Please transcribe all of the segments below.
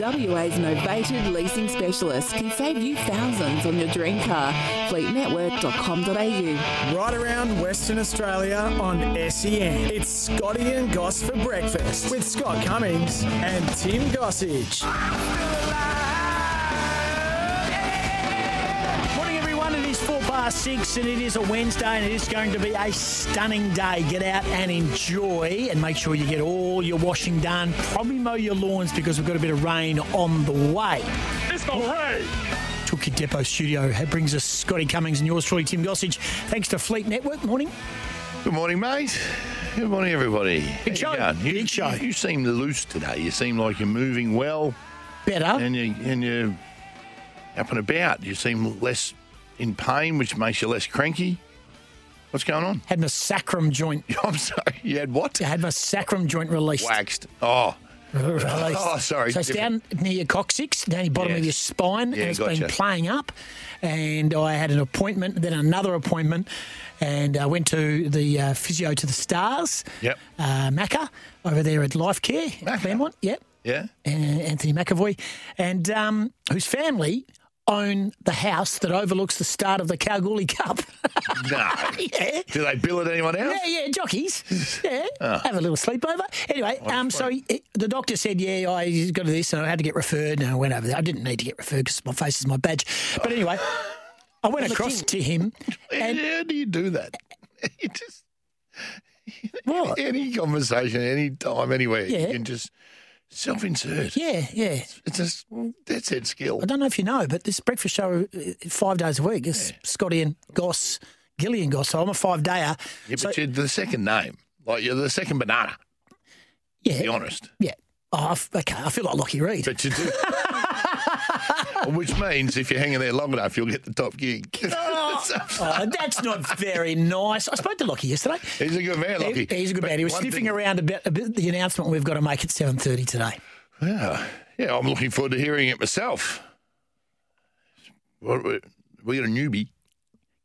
WA's novated leasing specialist can save you thousands on your dream car. Fleetnetwork.com.au. Right around Western Australia on SEN. It's Scotty and Goss for breakfast with Scott Cummings and Tim Gossage. Four past six, and it is a Wednesday, and it is going to be a stunning day. Get out and enjoy, and make sure you get all your washing done. Probably mow your lawns because we've got a bit of rain on the way. It's the rain. Toolkit Depot Studio It brings us Scotty Cummings and yours truly, Tim Gossage. Thanks to Fleet Network. Morning. Good morning, mate. Good morning, everybody. Big show. You going? You, Big show. You, you seem loose today. You seem like you're moving well, Better. and you and you're up and about. You seem less in pain, which makes you less cranky. What's going on? Had my sacrum joint. I'm sorry. You had what? I had my sacrum joint released. Waxed. Oh, Released. Oh, sorry, So it's down near your coccyx, down your bottom of your spine, Yeah, and it's gotcha. been playing up. And I had an appointment, then another appointment, and I went to the uh, physio to the Stars, Yep. uh, Macca, over there at Life Care, Macca. Claremont, yep, yeah. and Anthony McAvoy, and um, whose family own the house that overlooks the start of the Kalgoorlie Cup. No. yeah. Do they bill it anyone else? Yeah, yeah, jockeys. Yeah, have a little sleepover. Anyway, um, so he, the doctor said, yeah, I got this, and I had to get referred, and I went over there. I didn't need to get referred because my face is my badge. But anyway, I went across to him, and How do you do that? You just what? any conversation, any time, anywhere, Yeah. you can just self-insert. Yeah, yeah. It's just that's it skill. I don't know if you know, but this breakfast show uh, five days a week is Scotty and Goss, Gilly and Goss. So I'm a five dayer. Yeah, so, but you're the second name. Like you're the second banana, to be yeah, honest. yeah. Oh, okay. I feel like Lockie Reed. But you do. Which means if you're hanging there long enough, you'll get the top gig. Oh, that's not very nice. I spoke to Lockie yesterday. He's a good man, Lockie. He- he's a good But man. He was sniffing thing- around about, about the announcement we've got to make at seven thirty today. Yeah, yeah. I'm looking forward to hearing it myself. What, we we got a newbie.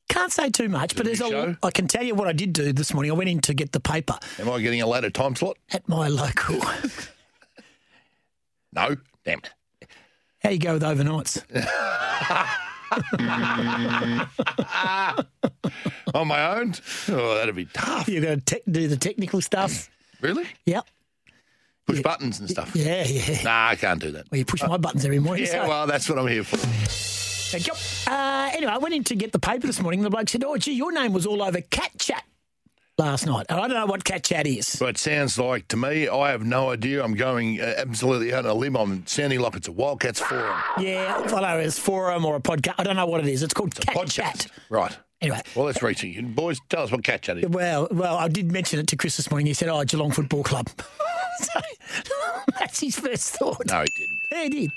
Can't say too much, but Is there's it a a. big show? I can tell you what I did do this morning. I went in to get the paper Am I getting a later time slot? at my local. No. Damn it. How you go with overnights? On my own? Oh, that'd be tough. You're going to te- do the technical stuff. Really? Yep. Push buttons and stuff. Yeah, yeah. Nah, I can't do that. Well, you push my buttons every morning. Yeah, so- well, that's what I'm here for. Thank you. Uh, anyway, I went in to get the paper this morning. and The bloke said, "Oh, gee, your name was all over Cat Chat last night." And I don't know what Cat Chat is. But it sounds like to me, I have no idea. I'm going uh, absolutely out on a limb. I'm sounding like it's a Wildcats forum. Yeah, I don't know. It's forum or a podcast. I don't know what it is. It's called Cat Podcast. Chat. Right. Anyway. Well, let's reach it. Boys, tell us what cat chat is. Well, well, I did mention it to Chris this morning. He said, "Oh, Geelong Football Club." so, that's his first thought. No, he didn't. Yeah, he did.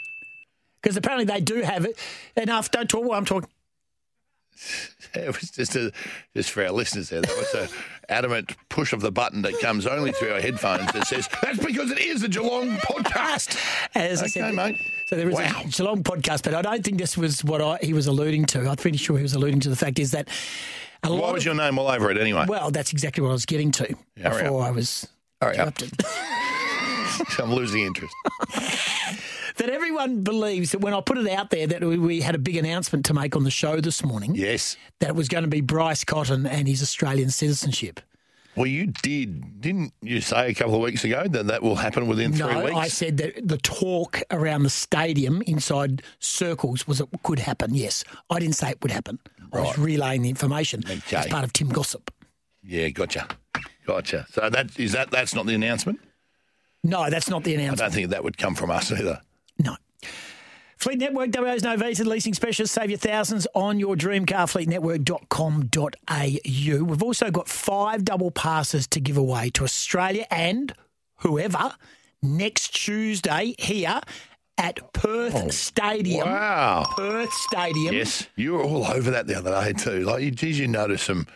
Because apparently they do have it enough. Don't talk while I'm talking. It was just a, just for our listeners there. That was a adamant push of the button that comes only through our headphones that says that's because it is a Geelong podcast. As I Okay, said, mate. So there is Wow. a Geelong podcast, but I don't think this was what I, he was alluding to. I'm pretty sure he was alluding to the fact is that a Why was of- your name all over it anyway? well, that's exactly what I was getting to before I was Hurry up. interrupted. I'm losing interest. that everyone believes that when I put it out there that we, we had a big announcement to make on the show this morning, Yes. that it was going to be Bryce Cotton and his Australian citizenship. Well, you did, didn't you say a couple of weeks ago that that will happen within three no, weeks? I said that the talk around the stadium inside circles was it could happen. Yes, I didn't say it would happen. I was relaying the information Okay. as part of Tim Gossip. Yeah, gotcha, gotcha. So that is that. That's not the announcement. No, that's not the announcement. I don't think that would come from us either. Fleet Network, WA's novated leasing specialist. Save your thousands on your dream car, fleetnetwork.com.au. We've also got five double passes to give away to Australia and whoever next Tuesday here at Perth oh, Stadium. Oh, Wow. Perth Stadium. Yes, you were all over that the other day too. Like, you- geez, you notice some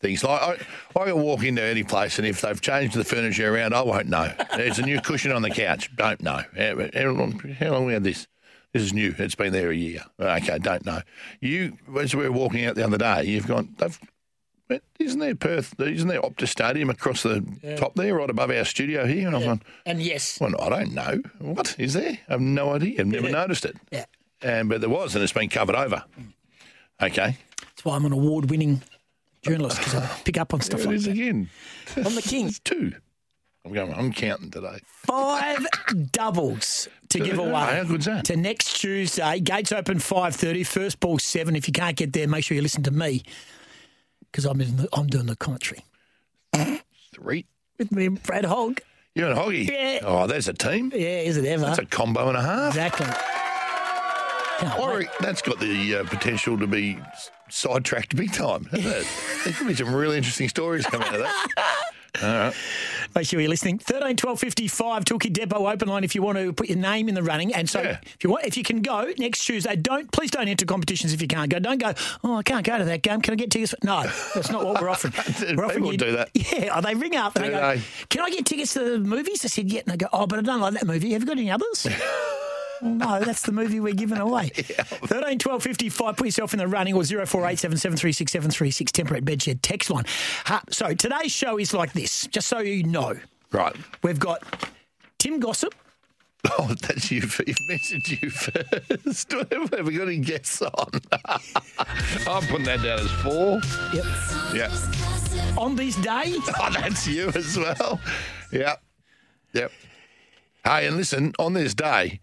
things. Like, I, I can walk into any place, and if they've changed the furniture around, I won't know. There's a new cushion on the couch. Don't know. How, how long? How long we had this? This is new. It's been there a year. Okay, don't know. You, as we were walking out the other day, you've gone. They've. Isn't there Perth? Isn't there Optus Stadium across the top there, right above our studio here? And I'm going, And yes, well, I don't know. What is there? I've no idea. I've never noticed it. yeah, Um, but there was, and it's been covered over. Okay. that's why I'm an award winning journalist because I pick up on stuff There it like is that. again. I'm the king. It's two. I'm going. I'm counting today. Five doubles to give away. How good's that? to next Tuesday. Gates open five thirty. First ball seven. If you can't get there, make sure you listen to me because I'm in the, I'm doing the commentary Three. with me and Brad Hogg. You and Hoggy. Yeah. Oh, there's a team. Yeah, is it ever? That's a combo and a half. exactly. Can't I, that's got the uh, potential to be sidetracked big time. hasn't it? there could be some really interesting stories coming out of that. Make sure you're listening. 13 12 55 Toolkit Depot open line if you want to put your name in the running. And so Yeah. if you want, if you can go next Tuesday, don't please don't enter competitions if you can't go. Don't go. Oh, I can't go to that game. Can I get tickets? For-? No, that's not what we're offering. We're People you, do that. Yeah, oh, they ring up and they go, they? "Can I get tickets to the movies?" I said, "Yeah." And they go, "Oh, but I don't like that movie. Have you got any others?" No, that's the movie we're giving away. 13 12 55, put yourself in the running, or 0487 736 736, temperate bedshed text line. Uh, so today's show is like this, just so you know. Right. We've got Tim Gossip. Oh, that's you. You've mentioned you first. Have we got any guests on? I'm putting that down as four. Yep. Yeah. On this day, Oh, that's you as well. Yep. Yep. Hey, and listen, on this day,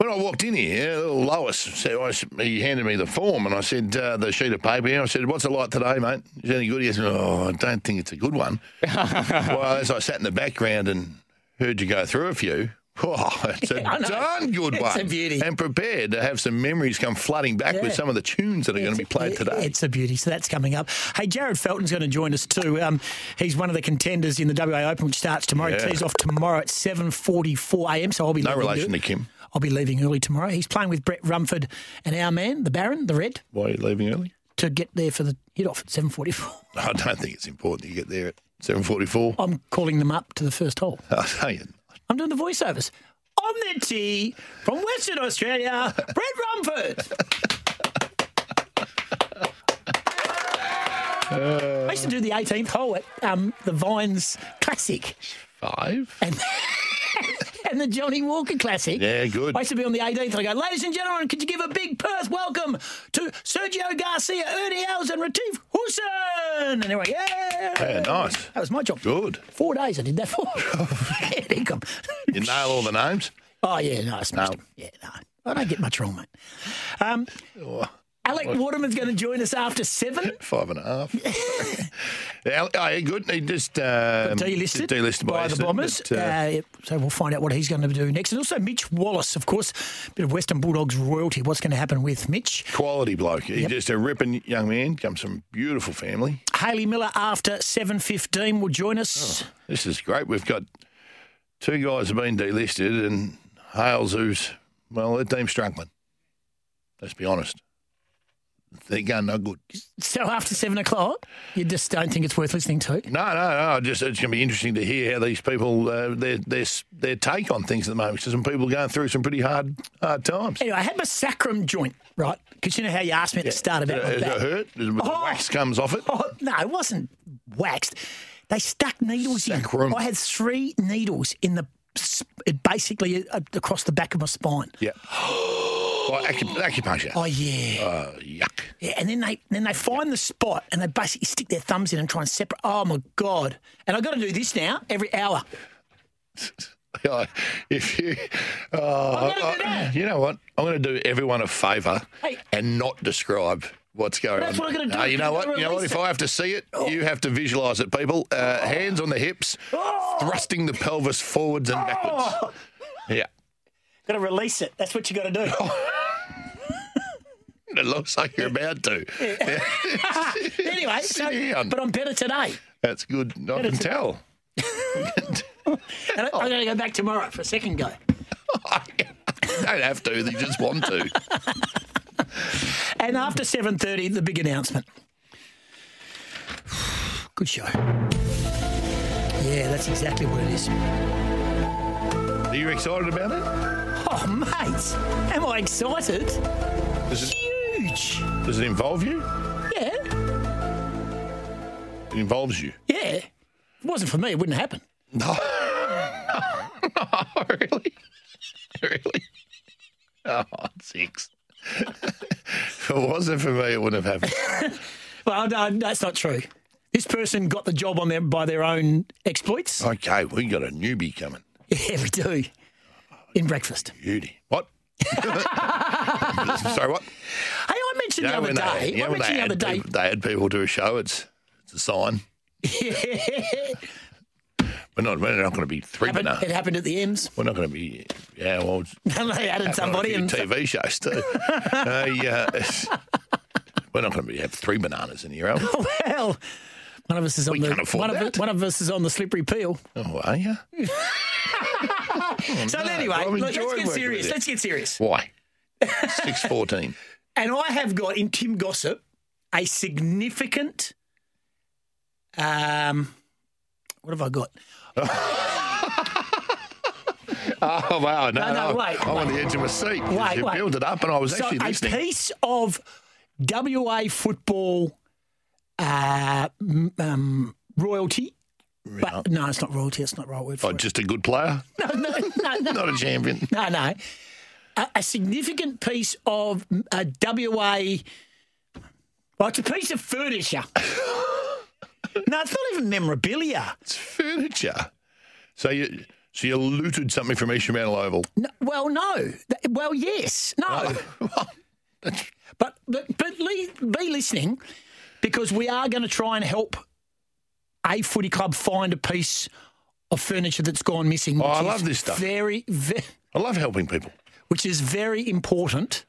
when I walked in here, Lois said, I s he handed me the form and I said, uh, the sheet of paper here. I said, what's it like today, mate? Is it any good? He said, oh, I don't think it's a good one. well, as I sat in the background and heard you go through a few, oh, it's a I know. darn good It's one. a beauty. And prepared to have some memories come flooding back Yeah. with some of the tunes that are going to be played today. It's a beauty. So that's coming up. Hey, Jarryd Felton's going to join us too. Um, he's one of the contenders in the WA Open, which starts tomorrow. Yeah. Tees off tomorrow at 7.44 a.m. So I'll be no relation to Kim. I'll be leaving early tomorrow. He's playing with Brett Rumford and our man, the Baron, the Red, Why are you leaving early? to get there for the hit off at 7.44. I don't think it's important you get there at 7.44. I'm calling them up to the first hole. I'll tell you. I'm doing the voiceovers. On the tee from Western Australia, Brett Rumford. I used to do the 18th hole at um, the Vines Classic Five? and, and the Johnnie Walker Classic. Yeah, good. I used to be on the 18th. I go, ladies and gentlemen, could you give a big Perth welcome to Sergio Garcia, Ernie Els, and Retief Goosen? And they went, yeah. Yeah, nice. That was my job. Good. Four days I did that for. yeah, you nail all the names? Oh yeah, no, I smashed No. him. Yeah, no, I don't get much wrong, mate. Um, Alec Waterman's going to join us after seven. Five and a half. oh, good. He just um, Delisted, delisted by, by the Bombers. but, uh, Uh, so we'll find out what he's going to do next. And also Mitch Wallis, of course, a bit of Western Bulldogs royalty. What's going to happen with Mitch? quality bloke. He's just a ripping young man. Comes from beautiful family. Hayley Miller after seven fifteen will join us. This is great. We've got two guys have been delisted, and Hales, who's well, their team's struggling. Let's be honest. They're going no good. So after seven o'clock, you just don't think it's worth listening to. No, no, no. Just it's going to be interesting to hear how these people uh, their their their take on things at the moment. Because some people are going through some pretty hard hard times. Anyway, I had my sacrum joint right because you know how you asked me at the start about Does back. it hurt? It- Oh. wax comes off it? Oh, no, it wasn't waxed. They stuck needles Sacrum. in. I had three needles in the basically uh, across the back of my spine. Yeah. Like acu- acupuncture. Oh yeah, Oh, yuck. yeah. And then they then they find the spot and they basically stick their thumbs in and try and separate. Oh my god! And I've got to do this now every hour. Oh, if you, oh, do I- that. you know what? I'm going to do everyone a favour Hey. and not describe what's going That's on. what I'm gonna do. Uh, you know what? You know what? If. I have to see it, you have to visualise it, people. Uh, hands on the hips, thrusting the pelvis forwards and backwards. Oh, Yeah. got to release it. That's what you got to do. It looks like you're about to. anyway, so, but I'm better today. That's good. I can tell. And I- I'm going to go back tomorrow for a second go. you don't have to. They just want to. And after 7.30, the big announcement. Good show. Yeah, that's exactly what it is. Are you excited about it? Oh, mate, am I excited? Does it, Huge. does it involve you? Yeah, It involves you. yeah. If it wasn't for me, it wouldn't happen. No. really? Really? Oh, six. if it wasn't for me, it wouldn't have happened. Well, no, that's not true. This person got the job on them by their own exploits. Okay, we got a newbie coming. Yeah, we do. In breakfast. Beauty. What? Sorry, what? Hey, mentioned You know the other day. they, you I know when they mentioned the other day. people, they add people to a show, it's, it's a sign. We're not, we're not going to be three happened, it happened at the M's. We're not going to be, yeah, well, they added somebody and TV shows too. uh, yeah, we're not going to be have three bananas in here, are we? well, one of us is on We the one of, one of us is on the slippery peel. Oh, are you? so no, anyway, look, let's get serious. Let's get serious. Why? Six fourteen. And I have got in Tim Gossip a significant. Um, what have I got? Oh wow! No, No, no, wait, I'm on the edge of my seat. Wait, you wait. built it up, and I was So actually a piece of WA football uh, um, royalty. But no, it's not royalty. It's not the right word for Oh, it. just a good player, No, no, no, no. not a champion. No, no. A, a significant piece of uh, WA. Well, it's a piece of furniture. no, it's not even memorabilia. It's furniture. So you, so you looted something from East Fremantle Oval. No, well, no. Well, yes. No. but but, but li- be listening because we are going to try and help a footy club find a piece of furniture that's gone missing. Oh, I love this stuff. Very, very, I love helping people. Which is very important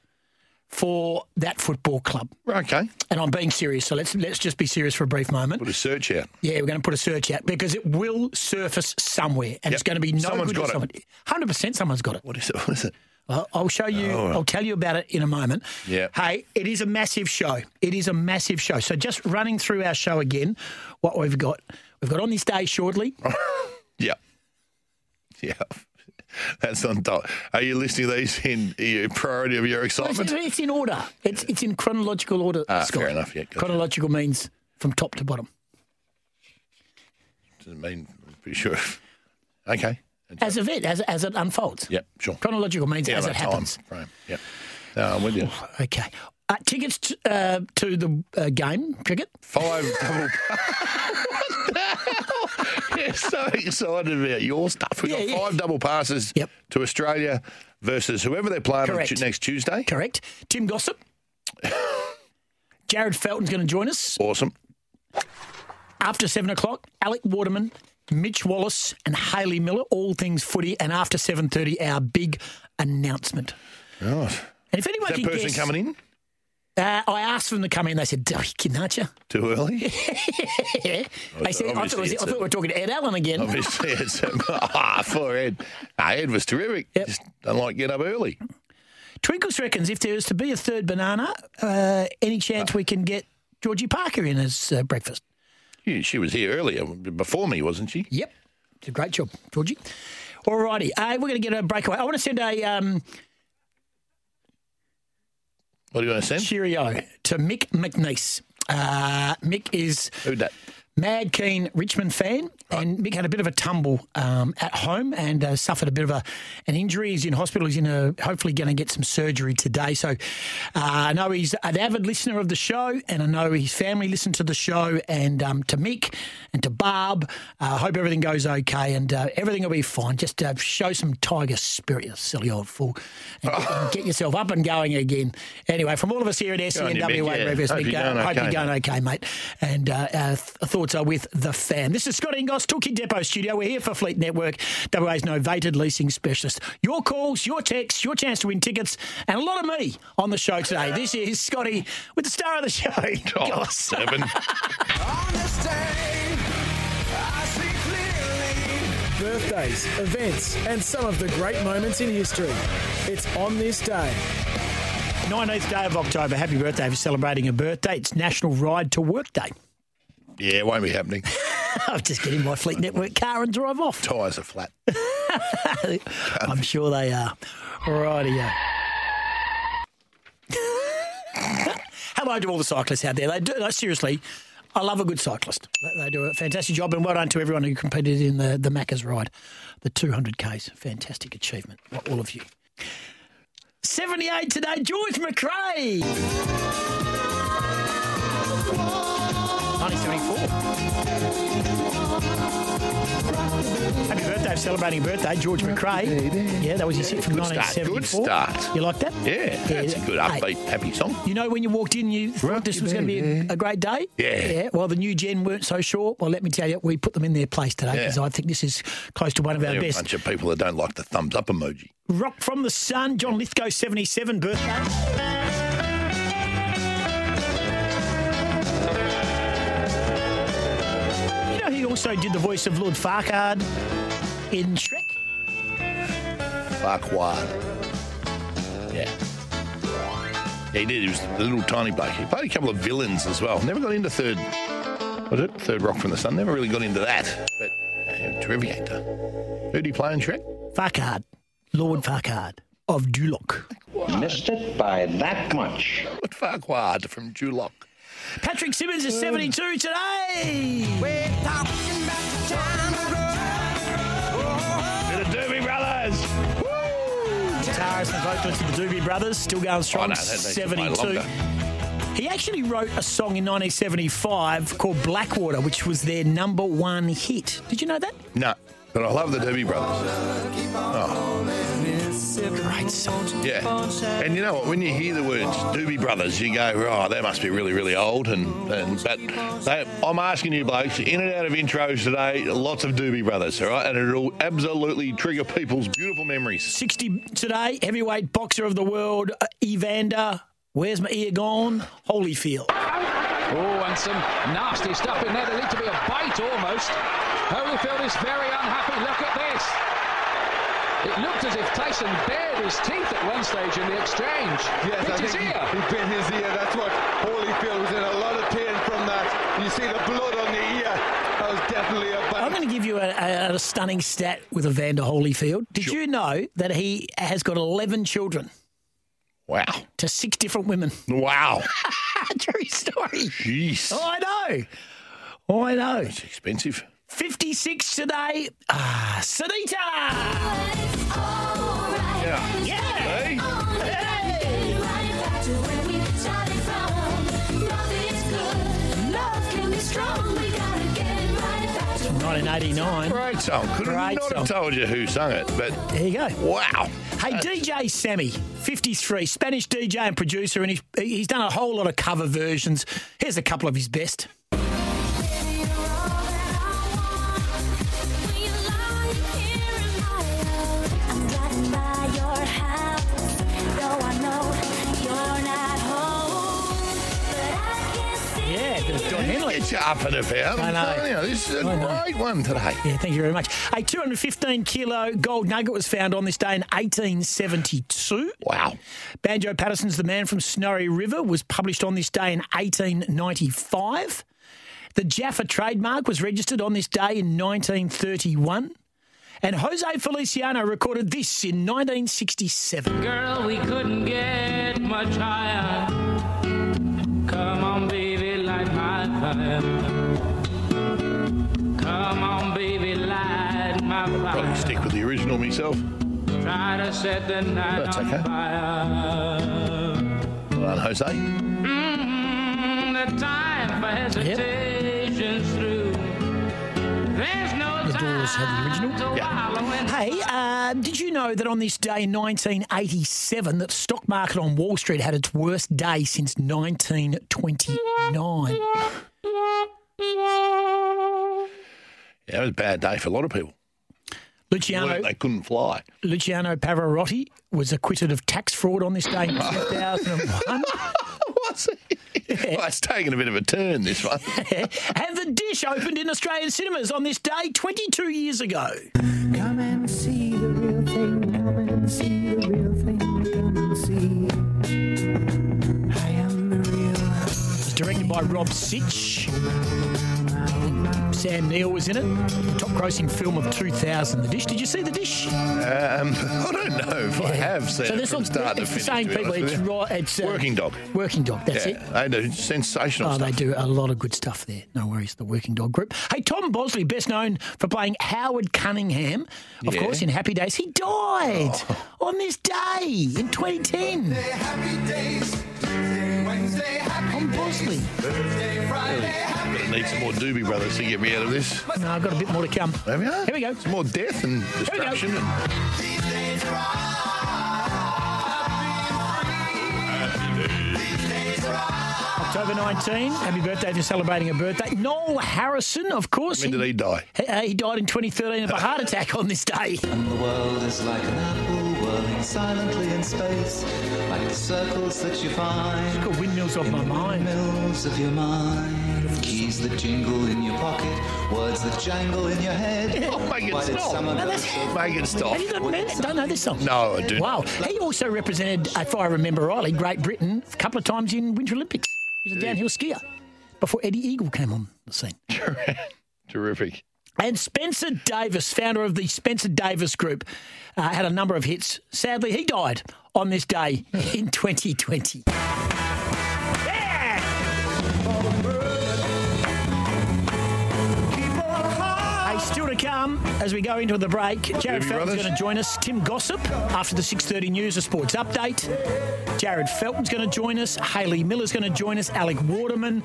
for that football club. Okay, And I'm being serious, so let's let's just be serious for a brief moment. put a search out. Yeah, we're going to put a search out because it will surface somewhere, and it's going to be no Someone's good. got it. someone, Hundred percent, someone's got it. What is it? What is it? I'll, I'll show you. Oh. I'll tell you about it in a moment. Yeah. Hey, it is a massive show. It is a massive show. So just running through our show again, what we've got. We've got on this day shortly. Yeah, yeah. That's on top. Are you listing these in your priority of your excitement? it's in order. It's it's in chronological order. Ah, Scott. fair enough, yeah. Chronological means from top to bottom. Doesn't mean I'm pretty sure. Okay. As of it, as as it unfolds. Yep, sure. Chronological means Yeah, as it happens. frame. Yep. No, I'm with you. Okay. Uh, tickets t- uh, to the uh, game cricket. Five double. what the hell? Yeah, so excited about your stuff. We've Yeah, got yeah. five double passes Yep. to Australia versus whoever they're playing on Correct. Next Tuesday. Correct. Tim Gossip. Jarryd Felton's going to join us Awesome. after seven o'clock. Alec Waterman, Mitch Wallis, and Hayley Miller. All things footy. And after seven thirty, our big announcement. Right. And if anyone Is that can person guess, coming in Uh, I asked them to come in. They said, "Oh, you kidding, aren't you?" too early? Yeah. They said, I thought, was, I thought a- we were talking to Ed Allen again. Obviously, it's ah, for Ed. No, Ed was terrific. Yep. Just don't like getting up early. Twinkles reckons if there is to be a third banana, uh, any chance we can get Georgie Parker in as uh, breakfast. Yeah, She was here earlier before me, wasn't she? Yep. It's a great job, Georgie. All righty. Uh, we're going to get a breakaway. I want to send a um, What are you going to send? cheerio to Mick McNeese. Uh, Mick is Who that? Mad keen Richmond fan, and Mick had a bit of a tumble um, at home and uh, suffered a bit of a, an injury. He's in hospital. He's in a hopefully going to get some surgery today. So uh, I know he's an avid listener of the show, and I know his family listen to the show. And um, to Mick and to Barb, I uh, hope everything goes okay and uh, everything will be fine. Just uh, show some tiger spirit, you silly old fool, and, and get yourself up and going again. Anyway, from all of us here at Mick, yeah. Breakfast, Hope you're uh, going hope okay, you're going mate. okay, mate. And uh, thoughts are with the fan. This is Scott Ingos, Toolkit Depot Studio. We're here for Fleet Network, WA's novated leasing specialist. Your calls, your texts, your chance to win tickets, and a lot of me on the show today. This is Scotty with the star of the show. Oh, Goss. seven. Birthdays, events, and some of the great moments in history. It's on this day. 19th day of October. Happy birthday for celebrating a birthday. It's National Ride to Work Day. Yeah, it won't be happening. I'll just get in my Fleet Network car and drive off. Tyres are flat. I'm sure they are. Rightio. Hello to all the cyclists out there. They do, no, seriously, I love a good cyclist. They- They do a fantastic job, and well done to everyone who competed in the, the Macca's ride, the 200Ks. Fantastic achievement, all of you. 78 today, George McCrae. 1974. Happy birthday, celebrating birthday, George McCrae. Yeah, that was his hit from Good start, 1974. good start. You like that? Yeah, that's a good Hey, upbeat, happy song. you know, when you walked in, you thought this was going to be a, a great day? Yeah. Yeah. Well, the new gen weren't so sure. Well, let me tell you, we put them in their place today Yeah. because I think this is close to one of our are a best. bunch of people that don't like the thumbs up emoji. Rock from the Sun, John Lithgow, 77 birthday. Also did the voice of Lord Farquhar in Shrek. Farquhar. Yeah. Yeah, he did. He was the little tiny bloke. He played a couple of villains as well. Never got into third. Was it third Rock from the Sun? Never really got into that. But uh, terrific actor. Who did he play in Shrek? Farquhar. Lord Farquhar of Duloc. Missed it by that much. What Farquhar from Duloc? Patrick Simmons is 72 today. The Doobie Brothers. Woo! Guitarist and vocalist of the Doobie Brothers, still going strong, Oh, no, that needs to play 72. He actually wrote a song in 1975 called Blackwater, which was their number one hit. Did you know that? No, but I love the Doobie Brothers. Great song. Yeah. And you know what? When you hear the words Doobie Brothers, you go, oh, they must be really, really old. And, and but they, I'm asking you, blokes, in and out of intros today, lots of Doobie Brothers, all right? And it'll absolutely trigger people's beautiful memories. 60 today, heavyweight boxer of the world, uh, Evander. Where's my ear gone? Holyfield. Oh, and some nasty stuff in there. There needs to be a bite almost. Holyfield is very unhappy. Look at this. It looked as if Tyson bared his teeth at one stage in the exchange. Yes, Bit I his think ear. he, he bit his ear. That's what Holyfield was in. A lot of pain from that. You see the blood on the ear. That was definitely a I'm going to give you a, a, a stunning stat with Evander Holyfield. Did you know that he has got 11 children Wow. to six different women? Wow. True story. Jeez. Oh, I know. Oh, I know. It's expensive. 56 today. Ah, Sinitta. Yeah. Yeah. Hey. Hey. 1989. Great song. Could have Great not song. have told you who sung it, but There you go. wow. Hey, DJ Sammy, 53, Spanish DJ and producer, and he's, he's done a whole lot of cover versions. Here's a couple of his best. Don Henley. Up and about. I I'm know. Oh, telling you, this is a I know. great one today. Yeah, thank you very much. A 215 kilo gold nugget was found on this day in 1872. Wow. Banjo Paterson's The Man from Snowy River was published on this day in 1895. The Jaffa trademark was registered on this day in 1931. And Jose Feliciano recorded this in 1967. Girl, we couldn't get much higher. Come on, baby, Probably stick with the original myself. Try to set the night That's okay. on fire. Well Jose. Mm, the time for hesitation's yep. through. There's no the Doors have the original. Yeah. Hey, uh, did you know that on this day in 1987, that stock market on Wall Street had its worst day since 1929? Yeah, it was a bad day for a lot of people. Luciano They couldn't fly. Luciano Pavarotti was acquitted of tax fraud on this day in 2001. What's it? Well, it's taken a bit of a turn, this one. and the dish opened in Australian cinemas on this day 22 years ago. Come and see the real thing. Come and see the real thing. Come and see. By Rob Sitch. Sam Neill was in it. Top grossing film of 2000, The Dish. Did you see The Dish? Um, I don't know if I have seen So it this from looks start to it's the finish. same to people. It's, right, it's uh, Working Dog. Working Dog, that's yeah, it. they do sensational stuff. Oh, stuff. they do a lot of good stuff there. No worries, the Working Dog Group. Hey, Tom Bosley, best known for playing Howard Cunningham, of Yeah. course, in Happy Days. He died on this day in 2010. Tom Bosley. Gonna need some more Doobie Brothers to get me out of this. No, I've got a bit more to come. There we are. Here we go. Some more death and we go. destruction. October 19. Happy birthday to celebrating a birthday. Noel Harrison, of course. When did he die? He, uh, he died in 2013 of a heart attack on this day. The world is like an apple whirling silently in space, like the circles that you find. Got windmills off my mind. Mills of your mind, keys that jingle in your pocket, words that jangle in your head. Oh, make it stop. No, that's- Make it stop. Have you not met, don't know this song? No, I do. Wow. He also represented, if I remember rightly, Great Britain a couple of times in Winter Olympics. He was a downhill skier before Eddie Eagle came on the scene. Terrific. And Spencer Davis, founder of the Spencer Davis Group, uh, had a number of hits. Sadly, he died on this day in 2020. Come as we go into the break. Jarryd Felton's going to join us. Tim Gossip after the 6:30 news, a sports update. Jarryd Felton's going to join us. Hayley Miller's going to join us. Alec Waterman,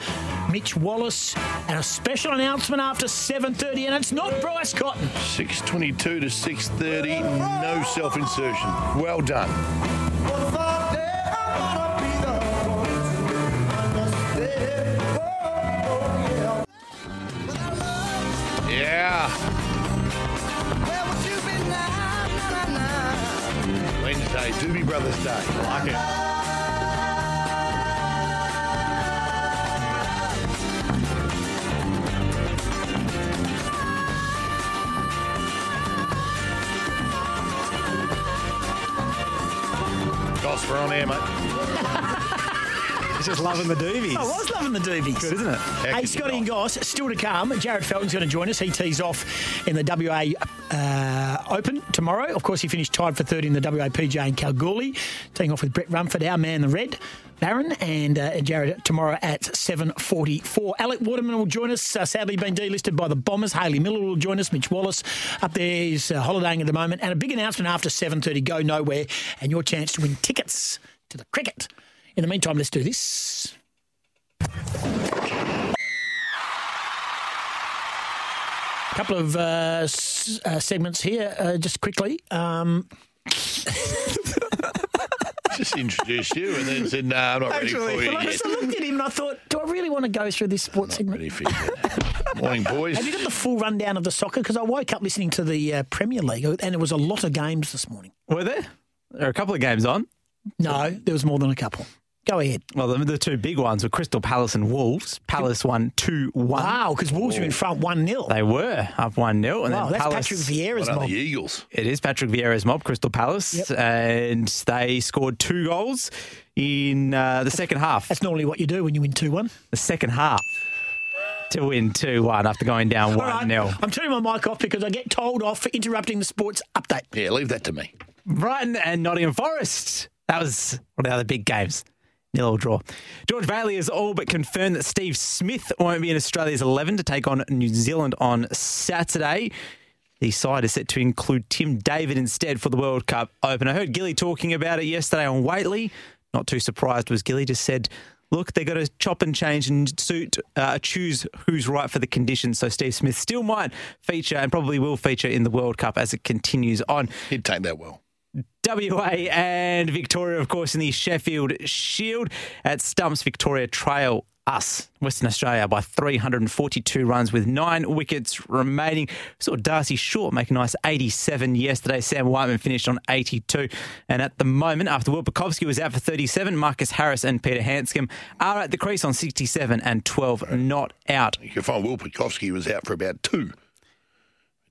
Mitch Wallis, and a special announcement after 7:30, and it's not Bryce Cotton. 622 to 630, no self insertion. Well done. Wednesday, Doobie Brothers Day. I like it. Goss, we're on air, mate. He's just loving the doobies. I was loving the doobies. Good, isn't it? Hey, Scotty and Goss, still to come. Jarryd Felton's going to join us. He tees off in the WA uh, Open tomorrow. Of course, he finished tied for third in the WAPJ in Kalgoorlie, teeing off with Brett Rumford, our man, the red. Baron and, uh, Jarryd tomorrow at 7.44. Alec Waterman will join us. Uh, sadly, been delisted by the Bombers. Hayley Miller will join us. Mitch Wallis up there is uh, holidaying at the moment. And a big announcement after 7.30, go nowhere, and your chance to win tickets to the cricket. In the meantime, let's do this. A couple of uh, s- uh, segments here, uh, just quickly. Um, Just introduced you and then said, no, I'm not ready for you well, I yet. just looked at him and I thought, do I really want to go through this sports segment? Ready for you yet. Morning, boys. Have you got the full rundown of the soccer? Because I woke up listening to the uh, Premier League and there was a lot of games this morning. Were there? There are a couple of games on. No, there was more than a couple. Go ahead. Well, the, the two big ones were Crystal Palace and Wolves. Palace won 2 1. Wow, because Wolves were in front 1 0. They were up 1 0. And Wow, then that's Palace, Patrick Vieira's mob. the Eagles? It is Patrick Vieira's mob, Crystal Palace. And they scored two goals in uh, the second half. That's normally what you do when you win 2 1. The second half to win 2 1 after going down 1 right, 0. I'm turning my mic off because I get told off for interrupting the sports update. Yeah, leave that to me. Brighton and Nottingham Forest. That was one of the other big games. Nil draw. George Bailey has all but confirmed that Steve Smith won't be in Australia's 11 to take on New Zealand on Saturday. The side is set to include Tim David instead for the World Cup Open. I heard Gilly talking about it yesterday on Whateley. Not too surprised was Gilly. Just said, look, they've got to chop and change and suit, uh, choose who's right for the conditions. So Steve Smith still might feature and probably will feature in the World Cup as it continues on. He'd take that well. WA and Victoria, of course, in the Sheffield Shield at Stumps Victoria Trail. Us, Western Australia, by 342 runs with nine wickets remaining. Saw D'Arcy Short make a nice 87 yesterday. Sam Whiteman finished on 82. And at the moment, after Will Pucovski was out for 37, Marcus Harris and Peter Handscomb are at the crease on 67 and 12 not out. You can find Will Pucovski was out for about two.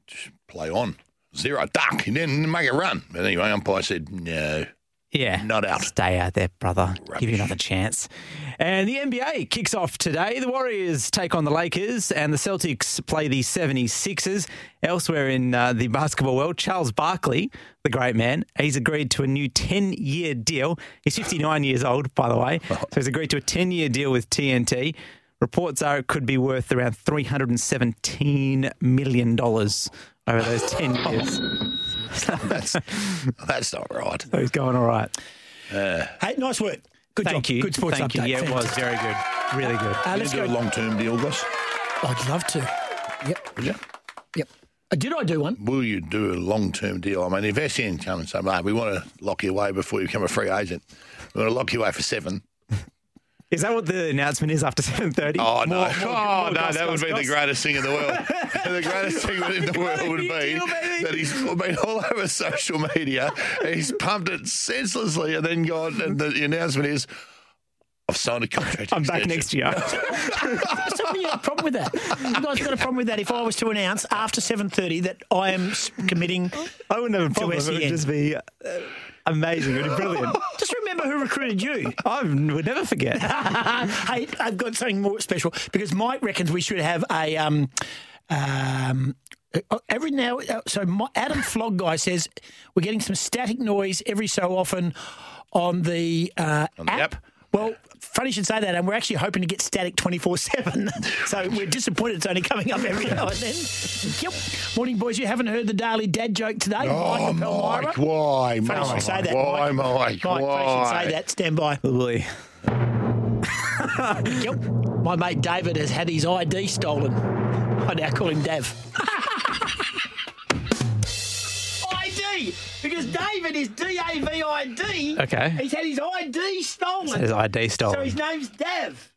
Just play on. Zero duck. He didn't make a run. But anyway, umpire said no. Yeah. Not out. Stay out there, brother. Give you another chance. And the NBA kicks off today. The Warriors take on the Lakers, and the Celtics play the 76ers. Elsewhere in uh, the basketball world, Charles Barkley, the great man, he's agreed to a new 10 year deal. He's 59 years old, by the way. So he's agreed to a 10 year deal with TNT. Reports are it could be worth around $317 million over those 10 years. that's, that's not right. So he's going all right. Uh, Hey, nice work. Good Thank job. you. Good sports Thank update. you. Yeah, it was very good. Really good. Uh, let's do go. a long term deal, Gus. I'd love to. Yep. Would you? Yep. Uh, did I do one? Will you do a long term deal? I mean, if SN come and say, mate, we want to lock you away before you become a free agent, we want to lock you away for seven. Is that what the announcement is after 7.30? Oh, no. More- more- oh, more no, Gus, that would Gus, be the greatest thing in the world. the greatest thing in the world would be that he's been all over social media. He's pumped it senselessly and then gone, and the announcement is, I've signed a contract. I'm back next year. Tell me you got a problem with that. You guys got a problem with that if I was to announce after 7.30 that I am committing I wouldn't have a to problem. It would just be uh, amazing. It would brilliant. Just remember who recruited you. I would never forget. hey, I've got something more special because Mike reckons we should have a. Um, um, uh, every now, uh, so my, Adam Flog guy says we're getting some static noise every so often on the, uh, On the app. app. Well, funny you should say that, and we're actually hoping to get static twenty four seven. So we're disappointed it's only coming up every now and then. Yep. Morning, boys. You haven't heard the daily dad joke today? Oh, Mike, Palmyra? Mike, why, Funny you Mike? should say that. Why, Mike? Mike? Mike, funny you should Why? say that. Stand by. Oh, boy. Yep. My mate David has had his ID stolen. I now call him Dav. ID! Because David is D A V I D. Okay. He's had his ID stolen. His ID stolen. So his name's Dav.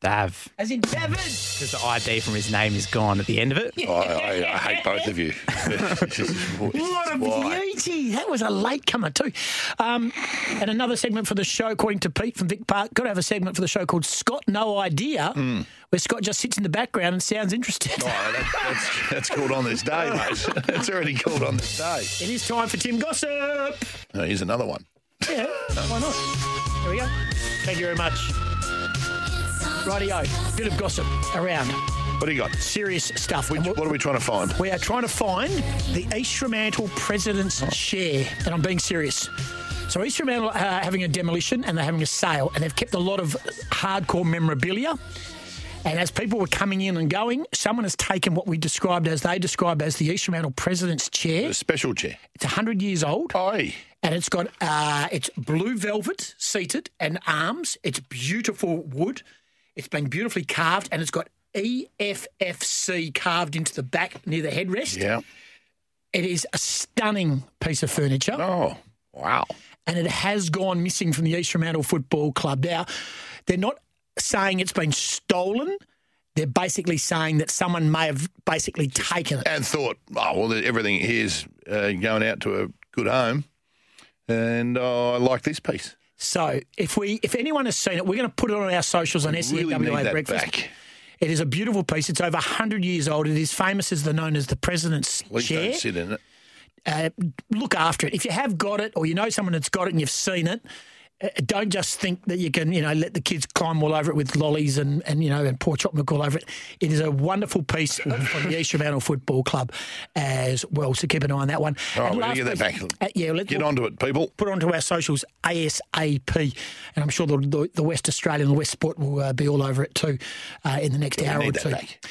Dav. As in David. Because the ID from his name is gone at the end of it. I, I, I hate both of you. What a Why? beauty! That was a late comer too. Um, and another segment for the show, according to Pete from Vic Park, got to have a segment for the show called Scott No Idea, where Scott just sits in the background and sounds interested. Oh, that, that's, that's called on this day, mate. It's already called on this day. It is time for Tim Gossip. Oh, here's another one. Yeah, why not? Here we go. Thank you very much. Rightio, bit of gossip around What do you got? serious stuff. Which, what are we trying to find? We are trying to find the East Fremantle President's chair, and I'm being serious. So East Fremantle are having a demolition and they're having a sale, and they've kept a lot of hardcore memorabilia. And as people were coming in and going, someone has taken what we described as they described as the East Fremantle President's chair. A special chair. It's 100 years old. Oi. and it's got uh, it's blue velvet seated and arms. It's beautiful wood. It's been beautifully carved, and it's got EFFC carved into the back near the headrest. Yeah. It is a stunning piece of furniture, Oh, wow. and it has gone missing from the East Fremantle Football Club. Now, they're not saying it's been stolen. They're basically saying that someone may have basically taken it. And thought, oh, well, everything here's uh, going out to a good home. And uh, I like this piece. So, if we, if anyone has seen it, we're going to put it on our socials on Really need Breakfast. back. It is a beautiful piece. It's over 100 years old. It is famous as the known as the President's Please Chair. don't sit in it. Uh, look after it. If you have got it or you know someone that's got it and you've seen it, don't just think that you can, you know, let the kids climb all over it with lollies and, and you know, and pour chocolate milk all over it. It is a wonderful piece from the East Fremantle Football Club as well. So keep an eye on that one. All right, And we're going to get that back. Uh, yeah, let's Get onto it, people. Put onto our socials ASAP, and I'm sure the, the, the West Australian, the West Sport will uh, be all over it too uh, in the next Yeah, hour or two. back.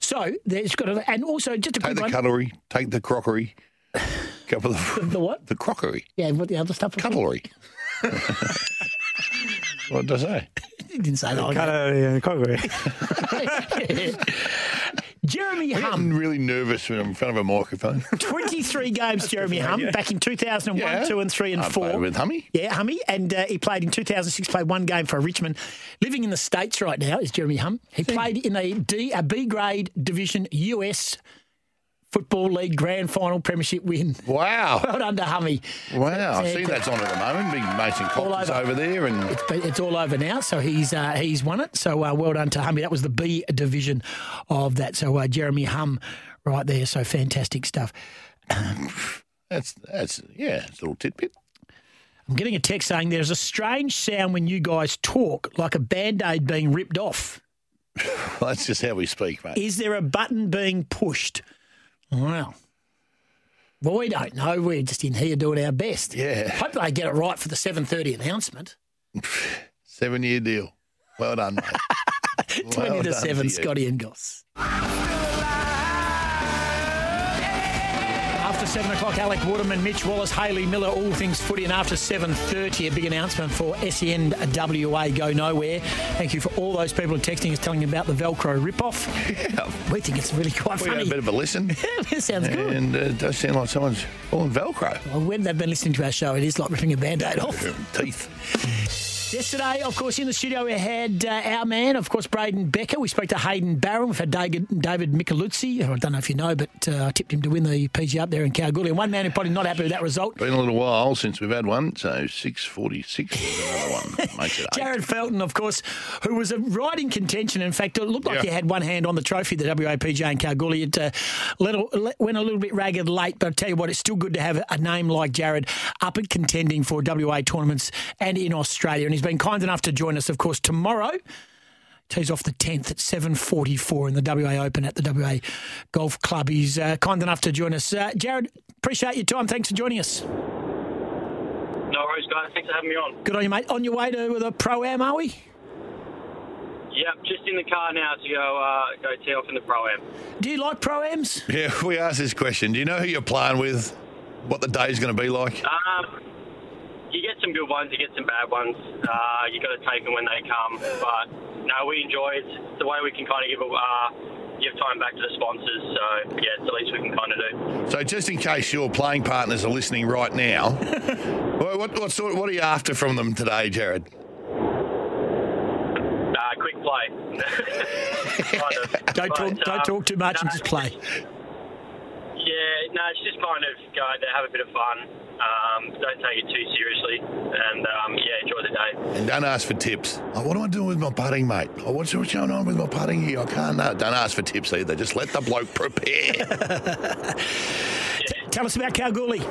So there's got to, and also just a Take quick the one. cutlery, take the crockery, couple of The what? the crockery, Yeah, what the other stuff? cutlery. what did I say? You didn't say that. Cutlery and crockery. Jeremy I'm Hum, really nervous when I'm in front of a microphone. 23 games, Jeremy Hum, back in 2001, Yeah. 2 and 3 and I 4. with Hummy. Yeah, Hummy. And uh, he played in 2006, played one game for Richmond. Living in the States right now is Jeremy Hum. He played in a, D, a B grade division US Football League Grand Final Premiership win. Wow. Well done to Hummy. Wow. I see good. that's on at the moment. Big Mason Cox over. over there. and It's, been- it's all over now, so he's uh, he's won it. So uh, well done to Hummy. That was the B division of that. So uh, Jeremy Hum right there. So fantastic stuff. That's, that's yeah, it's a little tidbit. I'm getting a text saying there's a strange sound when you guys talk, like a band aid being ripped off. Well, that's just how we speak, mate. Is there a button being pushed? Well, well, we don't know. We're just in here doing our best. Yeah. Hope they get it right for the 7:30 announcement. Seven year deal. Well done, mate. 20 Well to done 7, you. Scotty and Goss. After 7 o'clock, Alec Waterman, Mitch Wallis, Hayley Miller, all things footy. And after 7.30, a big announcement for E SEN WA Go Nowhere. Thank you for all those people texting us telling you about the Velcro rip-off. Yeah. We think it's really quite We had a bit of a listen. it sounds good. And uh, it does sound like someone's pulling Velcro. Well, when they've been listening to our show, it is like ripping a band-aid off. Teeth. Yesterday, of course, in the studio we had uh, our man, of course, Braden Becker. We spoke to Hayden Barron. We've had David, David Micheluzzi, I don't know if you know, but uh, I tipped him to win the PG up there in Kalgoorlie. And one man who's probably not happy with that result, Been a little while since we've had one, so 646 is another one. Makes it eight. Jarryd Felton, of course, who was a right in contention. In fact, it looked like Yeah. he had one hand on the trophy, the WAPJ in Kalgoorlie. It uh, little, went a little bit ragged late, but I tell you what, it's still good to have a name like Jarryd up and contending for WA tournaments and in Australia. And he's been kind enough to join us, of course, tomorrow. Tees off the 10th at 7.44 in the WA Open at the WA Golf Club. He's uh, kind enough to join us. Uh, Jarryd, appreciate your time. Thanks for joining us. No worries, guys. Thanks for having me on. Good on you, mate. On your way to the Pro-Am, are we? Yep, just in the car now to go uh, go tee off in the pro am. Do you like Pro-Ams? Yeah, we asked this question. Do you know who you're playing with? What the day's going to be like? Um, you get some good ones, you get some bad ones. Uh, you got to take them when they come. But no, we enjoy it. It's the way we can kind of give a, uh, give time back to the sponsors. So yeah, it's the least we can kind of do. So, just in case your playing partners are listening right now, what, what, what sort? What are you after from them today, Jarryd? Uh, quick play. kind of. Don't But, talk, don't um, talk too much and just play. Yeah, no, it's just kind of go out there, have a bit of fun. Um, don't take it too seriously, and um, yeah, enjoy the day. And don't ask for tips. Oh, what am I doing with my putting, mate? Oh, what's, what's going on with my putting here? I can't know. Don't ask for tips either. Just let the bloke prepare. Tell us about Kalgoorlie. Um,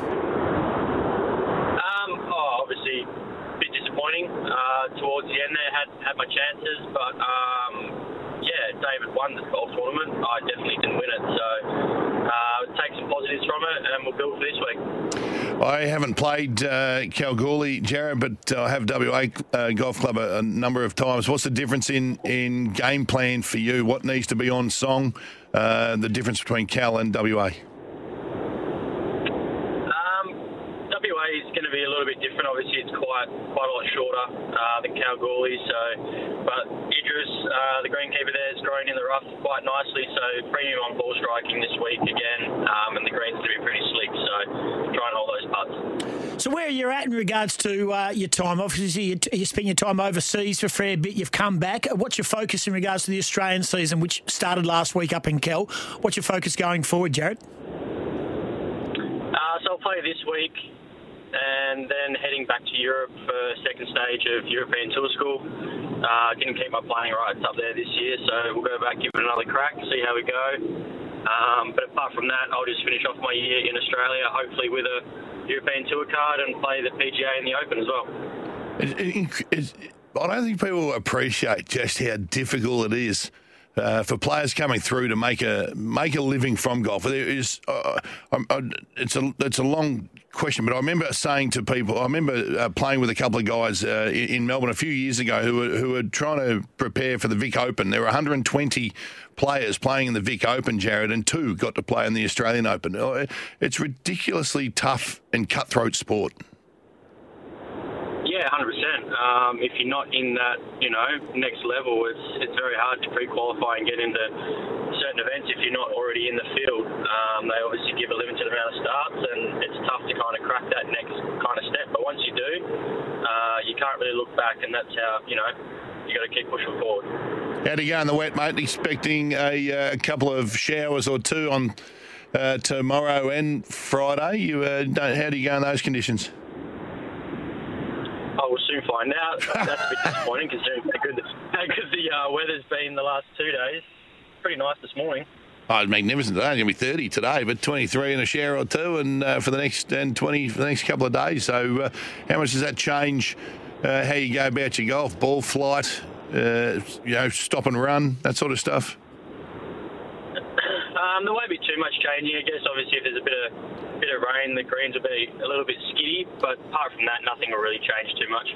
oh, obviously, a bit disappointing uh, towards the end there. Had had my chances, but um, yeah, David won the golf tournament. I definitely didn't win it, so take some positives from it, and we'll build for this week. I haven't played uh, Kalgoorlie, Jarryd, but I have WA uh, Golf Club a, a number of times. What's the difference in, in game plan for you? What needs to be on song? Uh, the difference between Cal and WA? Um, WA is going to be a little bit different. Obviously, it's quite quite a lot shorter uh, than Kalgoorlie. So, but Idris, uh, the greenkeeper there, is growing in the rough quite nicely. So, premium on ball striking this week again, um, and the greens to be pretty slick. So, try and hold those putts. So where are you at in regards to uh, your time? Obviously, you, you spent your time overseas for a fair bit. You've come back. What's your focus in regards to the Australian season, which started last week up in Kel? What's your focus going forward, Jarryd? Uh, so I'll play this week, and then heading back to Europe for second stage of European Tour School. Uh, didn't keep my playing rights up there this year, so we'll go back, give it another crack, see how we go. Um, but apart from that, I'll just finish off my year in Australia, hopefully with a European Tour card, and play the PGA in the Open as well. It, it, it's- I don't think people appreciate just how difficult it is uh, for players coming through to make a make a living from golf. There is, uh, I'm- I, it's a it's a long question, but I remember saying to people, I remember uh, playing with a couple of guys uh, in, in Melbourne a few years ago who were who were trying to prepare for the Vic Open. There were 120 players playing in the Vic Open, Jared, and two got to play in the Australian Open. Uh, It's ridiculously tough and cutthroat sport. Um, if you're not in that, you know, next level, it's it's very hard to pre-qualify and get into certain events if you're not already in the field. Um, they obviously give a limited amount of starts, and it's tough to kind of crack that next kind of step. But once you do, uh, you can't really look back, and that's how you know you got to keep pushing forward. How do you go in the wet, mate? Expecting a, uh, couple of showers or two on uh, tomorrow and Friday. You, uh, don't, how do you go in those conditions? I will soon find out. That's a bit disappointing considering how good, how good the uh, weather's been the last two days. Pretty nice this morning. Oh, it's magnificent today. It's going to be 30 today, but 23 in a shower or two, and uh, for the next and 20 for the next couple of days. So, uh, how much does that change uh, how you go about your golf, ball flight, uh, you know, stop and run, that sort of stuff? Um, there won't be too much changing. I guess obviously if there's a bit of bit of rain, the greens will be a little bit skiddy. But apart from that, nothing will really change too much.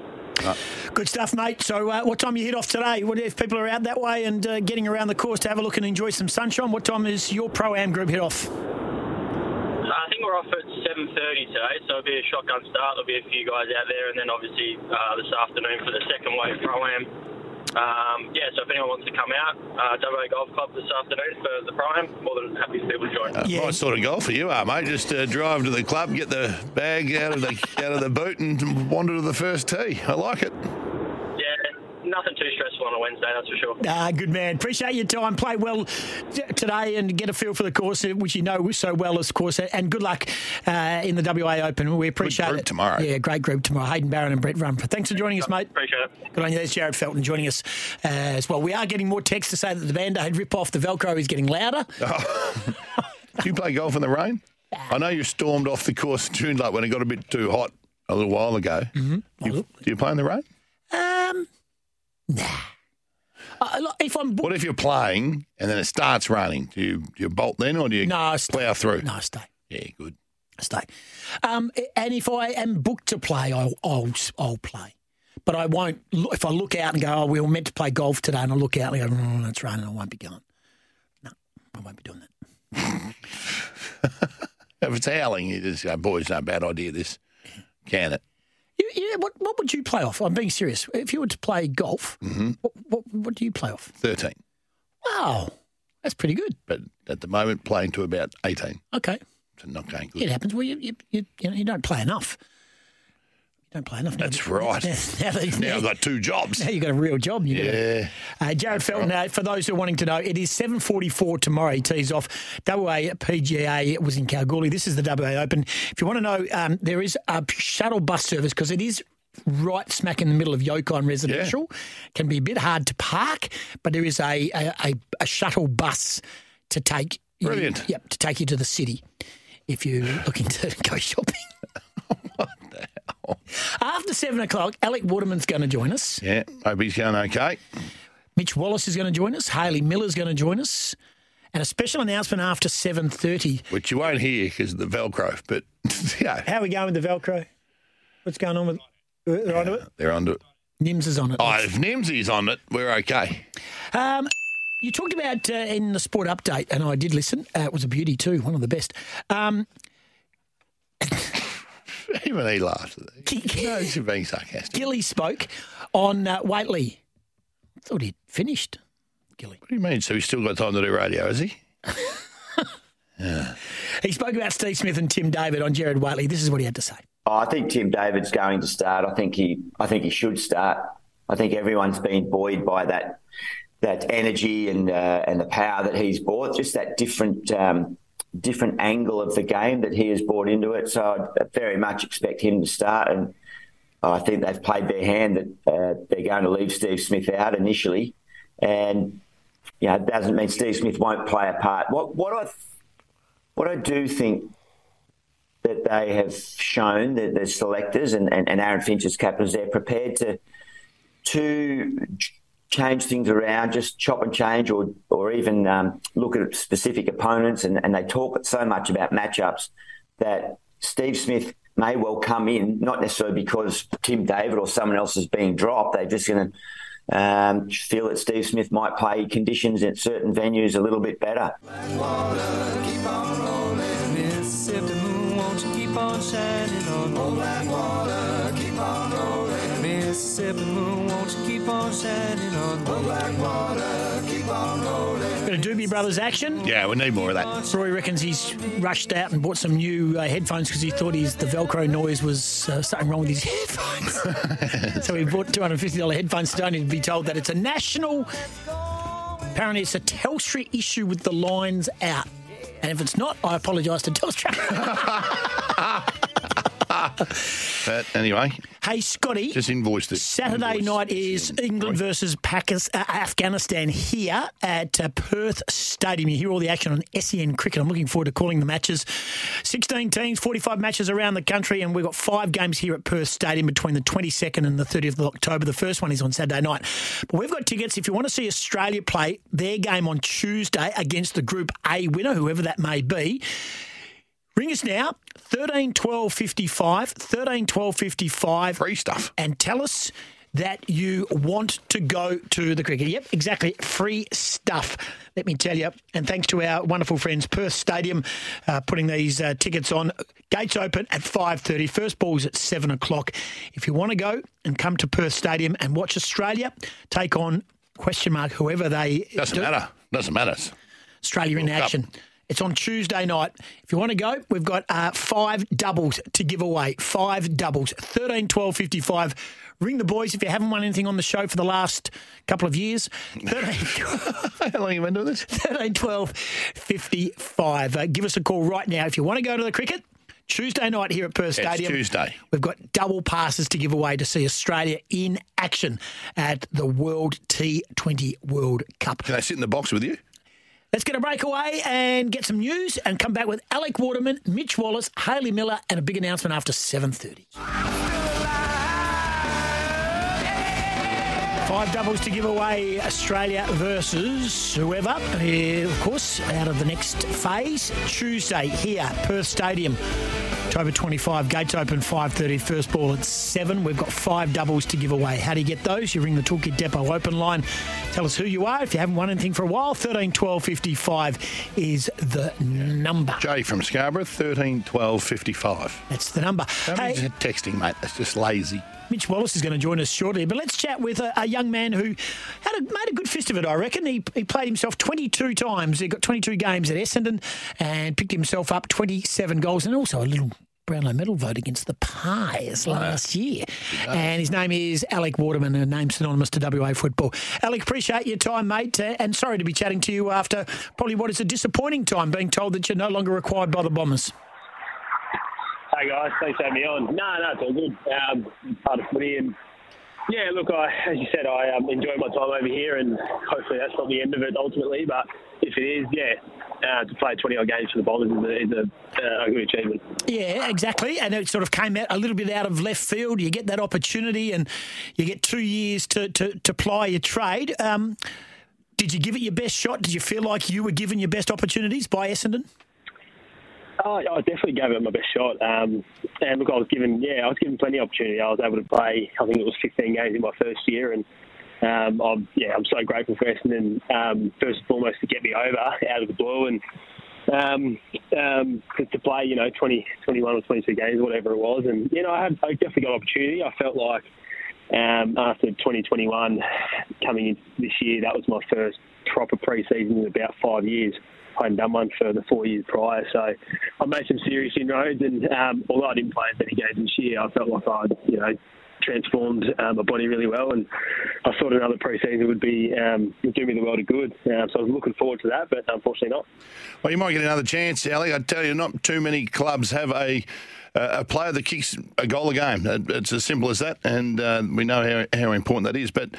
Good stuff, mate. So, uh, what time you hit off today? What if people are out that way and uh, getting around the course to have a look and enjoy some sunshine? What time is your pro am group hit off? I think we're off at 7:30 today, so it'll be a shotgun start. There'll be a few guys out there, and then obviously uh, this afternoon for the second wave pro am. Um, yeah, so if anyone wants to come out, uh, WA Golf Club this afternoon for the prime, more than happy to for people to join. Uh, What sort of golfer you are, mate? Just uh, drive to the club, get the bag out of the out of the boot, and wander to the first tee. I like it. Yeah, nothing too stressful on a Wednesday, that's for sure. Ah, good man. Appreciate your time. Play well t- today and get a feel for the course, uh, which you know so well, of course. And good luck uh, in the WA Open. We appreciate group it. tomorrow. Yeah, great group tomorrow. Hayden Barron and Brett Rumford. Thanks for joining us, mate. Appreciate it. Good on you. There's Jarryd Felton joining us uh, as well. We are getting more texts to say that the Band-Aid rip-off the Velcro is getting louder. Do you play golf in the rain? I know you stormed off the course in June like when it got a bit too hot a little while ago. Mm-hmm. You, do you play in the rain? Um, nah. Uh, if I'm What if you're playing and then it starts raining? Do you, do you bolt then or do you No, plough through? No, stay. Yeah, good. stay. Um, and if I am booked to play, I'll, I'll, I'll play. But I won't. look- If I look out and go, oh, we were meant to play golf today, and I look out and go, oh, it's raining, I won't be going. No, I won't be doing that. If it's howling, you just go, boys, no bad idea this. Can it? You, yeah, what, what would you play off? I'm being serious. If you were to play golf, Mm-hmm. what, what, what do you play off? 13. Wow, that's pretty good. But at the moment, playing to about 18. Okay, So not going good. it happens. Well, you, you, you, you, know, you don't play enough. You don't play enough. That's right. Now, that- Now I've got two jobs. Now you've got a real job. You. Yeah. Uh, Jarryd Felton, uh, for those who are wanting to know, it is 7.44 tomorrow. He tees off. WA PGA was in Kalgoorlie. This is the WA Open. If you want to know, um, there is a shuttle bus service because it is right smack in the middle of Yokine residential. Can be a bit hard to park, but there is a, a, a, a shuttle bus to take you- Brilliant. yep, to take you to the city if you're looking to go shopping. After seven o'clock, Alec Waterman's going to join us. Yeah, hope he's going okay. Mitch Wallis is going to join us. Hayley Miller's going to join us. And a special announcement after 7.30. Which you won't hear because of the Velcro, but yeah, How are we going with the Velcro? What's going on with they're onto it? they're onto it. Nims is on it. Oh, if Nimsy's on it, we're okay. Um, you talked about uh, in the sport update, and I did listen. Uh, it was a beauty too, one of the best. Um, Even he laughed at that. No, he's being sarcastic. Gilly spoke on uh, Whateley. Thought he'd finished. Gilly. What do you mean? So he's still got time to do radio, has he? He spoke about Steve Smith and Tim David on Gerard Whateley. This is what he had to say. Oh, I think Tim David's going to start. I think he, I think he should start. I think everyone's been buoyed by that, that energy and uh, and the power that he's brought. Just that different, um, different angle of the game that he has brought into it. So I very much expect him to start. And I think they've played their hand that uh, they're going to leave Steve Smith out initially, and you know, it doesn't mean Steve Smith won't play a part. What what I what I do think that they have shown, that the selectors and, and, and Aaron Finch as captains, they're prepared to to change things around, just chop and change, or or even um, look at specific opponents. And, and they talk so much about matchups that Steve Smith may well come in, not necessarily because Tim David or someone else is being dropped. They're just going to um, feel that Steve Smith might play conditions at certain venues a little bit better. Mississippi on shining on me? Black water, keep on rolling. Mississippi moon, won't you keep on shining on me? Black water, keep on rolling. Bit of Doobie Brothers action. Yeah, we need more of that. Roy reckons he's rushed out and bought some new uh, headphones because he thought his the Velcro noise was uh, something wrong with his headphones. so he bought two hundred fifty dollar headphones today, only to be told that it's a national. Apparently, it's a Telstra issue with the lines out. And if it's not, I apologise to Telstra. But anyway, hey, Scotty. just invoiced it. Saturday night is England versus Pakistan, uh, Afghanistan here at uh, Perth Stadium. You hear all the action on SEN Cricket. I'm looking forward to calling the matches. 16 teams, 45 matches around the country, and we've got five games here at Perth Stadium between the 22nd and the 30th of October. The first one is on Saturday night. But we've got tickets if you want to see Australia play their game on Tuesday against the Group A winner, whoever that may be. Ring us now, 13 12 55, 13 12 55. Free stuff. And tell us that you want to go to the cricket. Yep, exactly. Free stuff, let me tell you. And thanks to our wonderful friends, Perth Stadium, uh, putting these uh, tickets on. Gates open at 5.30. First ball's at 7 o'clock. If you want to go and come to Perth Stadium and watch Australia take on, question mark, whoever they... Doesn't do- matter. Doesn't matter. Australia in action. Cup. It's on Tuesday night. If you want to go, we've got uh, five doubles to give away. Five doubles. 13, 12, 55. Ring the boys if you haven't won anything on the show for the last couple of years. 13, How long have you been doing this? 13 12 55. Uh, give us a call right now if you want to go to the cricket. Tuesday night here at Perth It's Stadium. Tuesday. We've got double passes to give away to see Australia in action at the World T20 World Cup. Can they sit in the box with you? Let's get a break away and get some news and come back with Alec Waterman, Mitch Wallis, Hayley Miller, and a big announcement after 7.30. Five doubles to give away Australia versus whoever. Of course, out of the next phase, Tuesday here, Perth Stadium. October 25, gates open 5.30, first ball at 7. We've got five doubles to give away. How do you get those? You ring the Toolkit Depot open line. Tell us who you are. If you haven't won anything for a while, 13 12 55 is the number. Jay from Scarborough, 13 12 55. That's the number. Hey- texting, mate. That's just lazy. Mitch Wallis is going to join us shortly, but let's chat with a, a young man who had a, made a good fist of it, I reckon. He, he played himself 22 times. He got 22 games at Essendon and picked himself up 27 goals and also a little Brownlow medal vote against the Pies last year. And his name is Alec Waterman, a name synonymous to WA football. Alec, appreciate your time, mate, uh, and sorry to be chatting to you after probably what is a disappointing time being told that you're no longer required by the Bombers. Hey guys, thanks for having me on. No, no, it's all good. Um, part of footy, and yeah, look, I, as you said, I um, enjoy my time over here, and hopefully that's not the end of it ultimately. But if it is, yeah, uh, to play 20 odd games for the Bombers is a, is a, uh, good achievement. Yeah, exactly. And it sort of came out a little bit out of left field. You get that opportunity and you get two years to, to, to ply your trade. Um, did you give it your best shot? Did you feel like you were given your best opportunities by Essendon? Oh, I definitely gave it my best shot. Um, and look, I was given, yeah, I was given plenty of opportunity. I was able to play, I think it was 15 games in my first year, and um, I'm, yeah, I'm so grateful for Essendon, um, first and foremost, to get me over out of the blue and um, um, to, to play, you know, 20, 21 or 22 games, whatever it was. And, you know, I, had, I definitely got opportunity. I felt like um, after 2021 coming in this year, that was my first proper pre-season in about five years. I hadn't done one for the four years prior, so I made some serious inroads. And um, although I didn't play as many games this year, I felt like I'd, you know, transformed um, my body really well, and I thought another pre-season would be um, would do me the world of good. Um, so I was looking forward to that, but unfortunately not. Well, you might get another chance, Ali. I tell you, not too many clubs have a a player that kicks a goal a game. It's as simple as that, and uh, we know how, how important that is. But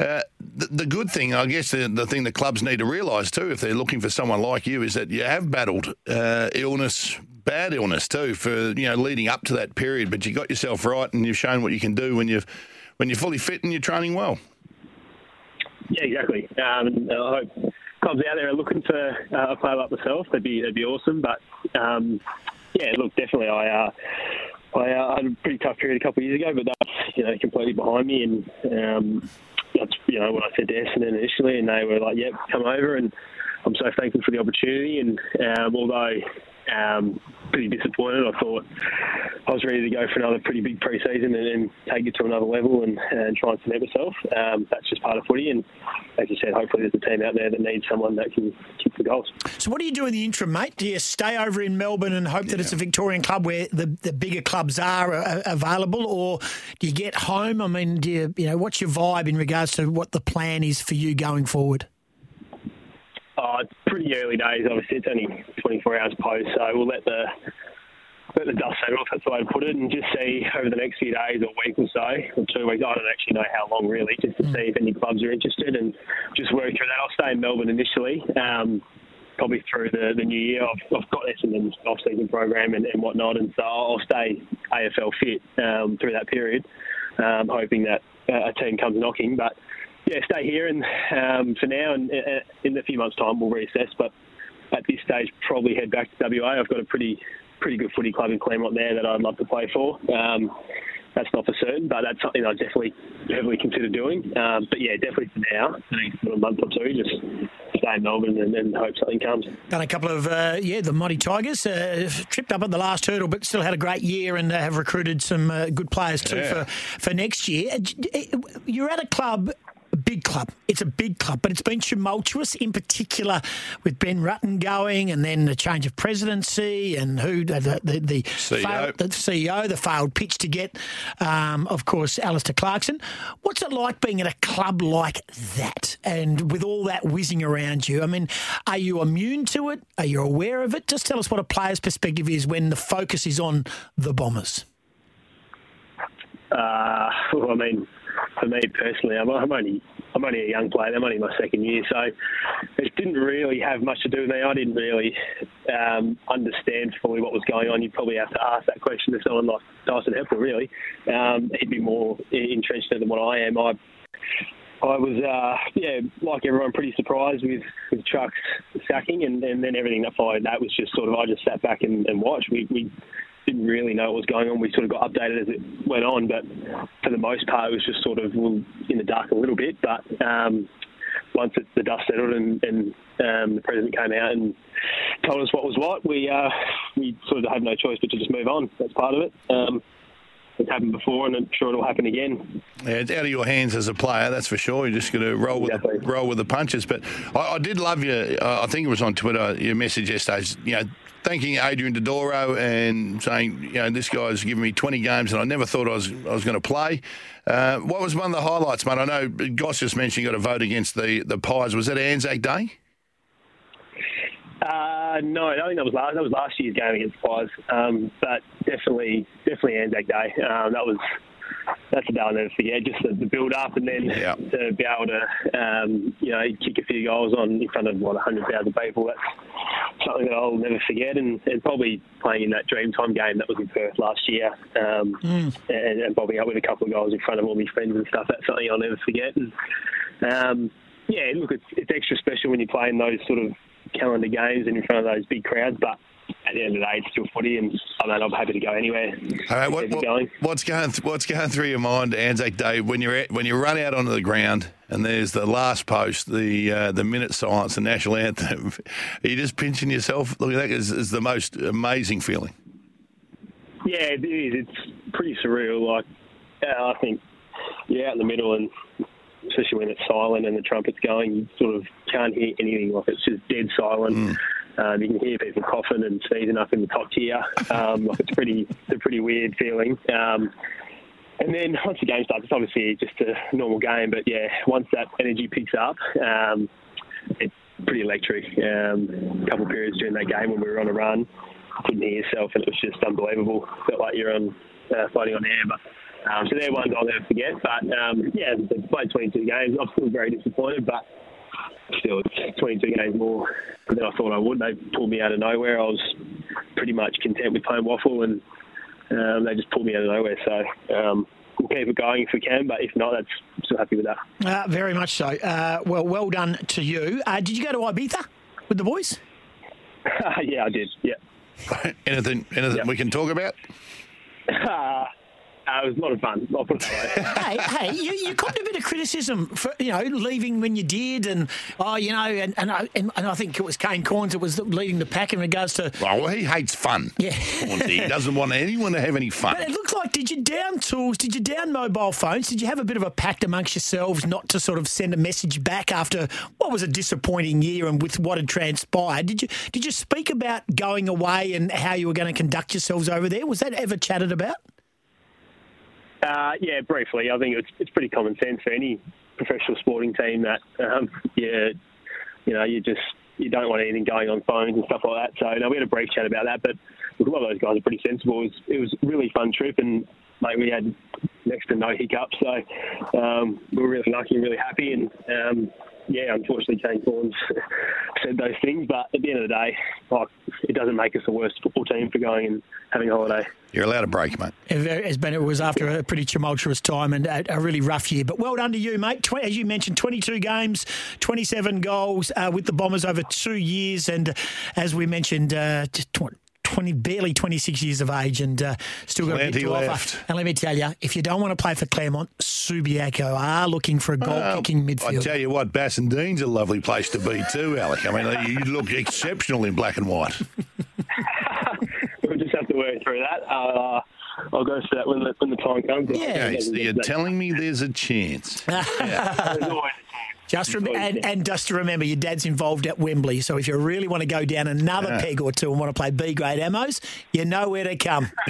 uh, the, the good thing, I guess, the, the thing the clubs need to realise too, if they're looking for someone like you, is that you have battled uh, illness, bad illness too for you know leading up to that period. But you got yourself right, and you've shown what you can do when you've when you're fully fit and you're training well. Yeah, exactly. Um, I hope clubs out there are looking for uh, a player like myself. That'd be that'd be awesome. But um, yeah, look, definitely, I uh, I uh, had a pretty tough period a couple of years ago, but that's you know completely behind me. And um, that's you know what I said to Essendon initially, and they were like, "Yep, come over." And I'm so thankful for the opportunity. And um, although um, pretty disappointed. I thought I was ready to go for another pretty big pre-season and, and take it to another level and, and try and cement myself. Um, that's just part of footy, and as you said, hopefully there's a team out there that needs someone that can kick the goals. So, what do you do in the interim, mate? Do you stay over in Melbourne and hope that it's a Victorian club where the, the bigger clubs are uh, available, or do you get home? I mean, do you, you know, what's your vibe in regards to what the plan is for you going forward? Oh, it's pretty early days. Obviously, it's only 24 hours post, so we'll let the let the dust settle, if that's the way to put it, and just see over the next few days or week or so, or two weeks. I don't actually know how long really, just to see if any clubs are interested and just work through that. I'll stay in Melbourne initially. Um, probably through the, the new year. I've, I've got Essendon's off-season program and, and whatnot, and so I'll stay AFL fit um, through that period, um, hoping that uh, a team comes knocking. But yeah, stay here and um, for now, and uh, in a few months' time we'll reassess. But at this stage, probably head back to WA. I've got a pretty pretty good footy club in Claremont there that I'd love to play for. Um, that's not for certain, but that's something I definitely heavily consider doing. Um, but yeah, definitely for now, for a month or two, just stay in Melbourne and, and hope something comes. Done a couple of, uh, yeah, the Mighty Tigers uh, tripped up at the last hurdle, but still had a great year and uh, have recruited some uh, good players too Yeah. for, for next year. Uh, You're at a club. A Big club. It's a big club, but it's been tumultuous, in particular with Ben Rutten going, and then the change of presidency, and who the the, the, CEO. failed, the CEO, the failed pitch to get, um, of course, Alistair Clarkson. What's it like being at a club like that, and with all that whizzing around you? I mean, are you immune to it? Are you aware of it? Just tell us what a player's perspective is when the focus is on the Bombers. Uh, well, I mean, for me personally, I'm, I'm only I'm only a young player. I'm only my second year, so it didn't really have much to do with me. I didn't really um, understand fully what was going on. You'd probably have to ask that question to someone like Dyson Heppell. Really, um, he'd be more entrenched than what I am. I I was, uh, yeah, like everyone, pretty surprised with, with Chuck's sacking, and, and then everything that followed that was just sort of I just sat back and, and watched. We, we didn't really know what was going on. We sort of got updated as it went on, but for the most part, it was just sort of in the dark a little bit. But um, once it, the dust settled and, and um, the president came out and told us what was what, we uh, we sort of had no choice but to just move on. That's part of it. Um, it's happened before, and I'm sure it'll happen again. Yeah, it's out of your hands as a player, that's for sure. You're just going to roll with the, roll with the punches. But I, I did love your. Uh, I think it was on Twitter. Your message yesterday. You know, thanking Adrian Dodoro and saying, you know, this guy's given me 20 games, and I never thought I was I was going to play. Uh, what was one of the highlights, mate? I know Goss just mentioned you got a vote against the the Pies. Was that Anzac Day? Uh, no, I think that was last. That was last year's game against the Pies. Um, but definitely, definitely Anzac Day. Um, that was that's a day I'll never forget. Just the, the build up, and then to be able to, um, you know, kick a few goals on in front of what hundred thousand people. That's something that I'll never forget. And, and probably playing in that Dreamtime game that was in Perth last year, um, and, and bobbing up with a couple of goals in front of all my friends and stuff. That's something I'll never forget. And um, yeah, look, it's, it's extra special when you play in those sort of calendar games and in front of those big crowds, but. At the end of the day, it's still footy, and I mean, I'm happy to go anywhere. All right, what, what- going. what's going th- what's going through your mind Anzac Day when you're at, when you run out onto the ground and there's the last post, the uh, the minute silence, the national anthem. Are you just pinching yourself? Look at that is, is the most amazing feeling. Yeah, it is. It's pretty surreal. Like, uh, I think you're out in the middle, and especially when it's silent and the trumpet's going, you sort of can't hear anything. Like, it's just dead silent. Um, you can hear people coughing and sneezing up in the top tier. Um, it's pretty, it's a pretty weird feeling. Um, and then once the game starts, it's obviously just a normal game. But yeah, once that energy picks up, um, it's pretty electric. Um, a couple of periods during that game when we were on a run, couldn't hear yourself, and it was just unbelievable. Felt like you're on uh, floating on air. But um, so they're ones I'll never forget. But um, yeah, played 22 games. I'm still very disappointed, but still, 22 games more than I thought I would. They pulled me out of nowhere. I was pretty much content with playing waffle, and um, they just pulled me out of nowhere. So um, we'll keep it going if we can, but if not, that's I'm still happy with that. Uh, very much so. Uh, well, well done to you. Uh, did you go to Ibiza with the boys? yeah, I did. Yeah. anything anything we can talk about? Uh, it was a lot of fun. I'll put it that way. hey, hey, you, you copped a bit of criticism for you know leaving when you did, and oh, you know, and and I, and, and I think it was Kane Cornes that was leading the pack in regards to. Well, he hates fun. Yeah, he doesn't want anyone to have any fun. But it looked like did you down tools? Did you down mobile phones? Did you have a bit of a pact amongst yourselves not to sort of send a message back after what was a disappointing year and with what had transpired? Did you did you speak about going away and how you were going to conduct yourselves over there? Was that ever chatted about? Uh, yeah, briefly. I think it's it's pretty common sense for any professional sporting team that um, yeah, you know, you just you don't want anything going on phones and stuff like that. So no, we had a brief chat about that, but a lot of those guys are pretty sensible. It was, it was a really fun trip, and mate, we had next to no hiccups, so um, we were really lucky and really happy. And um, yeah, unfortunately, Kane Cornes said those things, but at the end of the day, like, it doesn't make us the worst football team for going and having a holiday. You're allowed a break, mate. It very- It's been, it was after a pretty tumultuous time and a, a really rough year. But well done to you, mate. Tw- as you mentioned, 22 games, 27 goals uh, with the Bombers over two years. And uh, as we mentioned, uh, just tw- 20, barely 26 years of age and uh, still got a bit Plenty to left. offer. And let me tell you, if you don't want to play for Claremont, Subiaco are looking for a goal-kicking midfield. I tell you what, Bassendean's a lovely place to be too, Alec. I mean, you look exceptional in black and white. We'll just have to work through that. Uh, I'll go for that when the, when the time comes. Okay, so you're telling me there's a chance. Just rem- and, and just to remember, your dad's involved at Wembley. So if you really want to go down another Yeah. peg or two and want to play B grade ammos, you know where to come.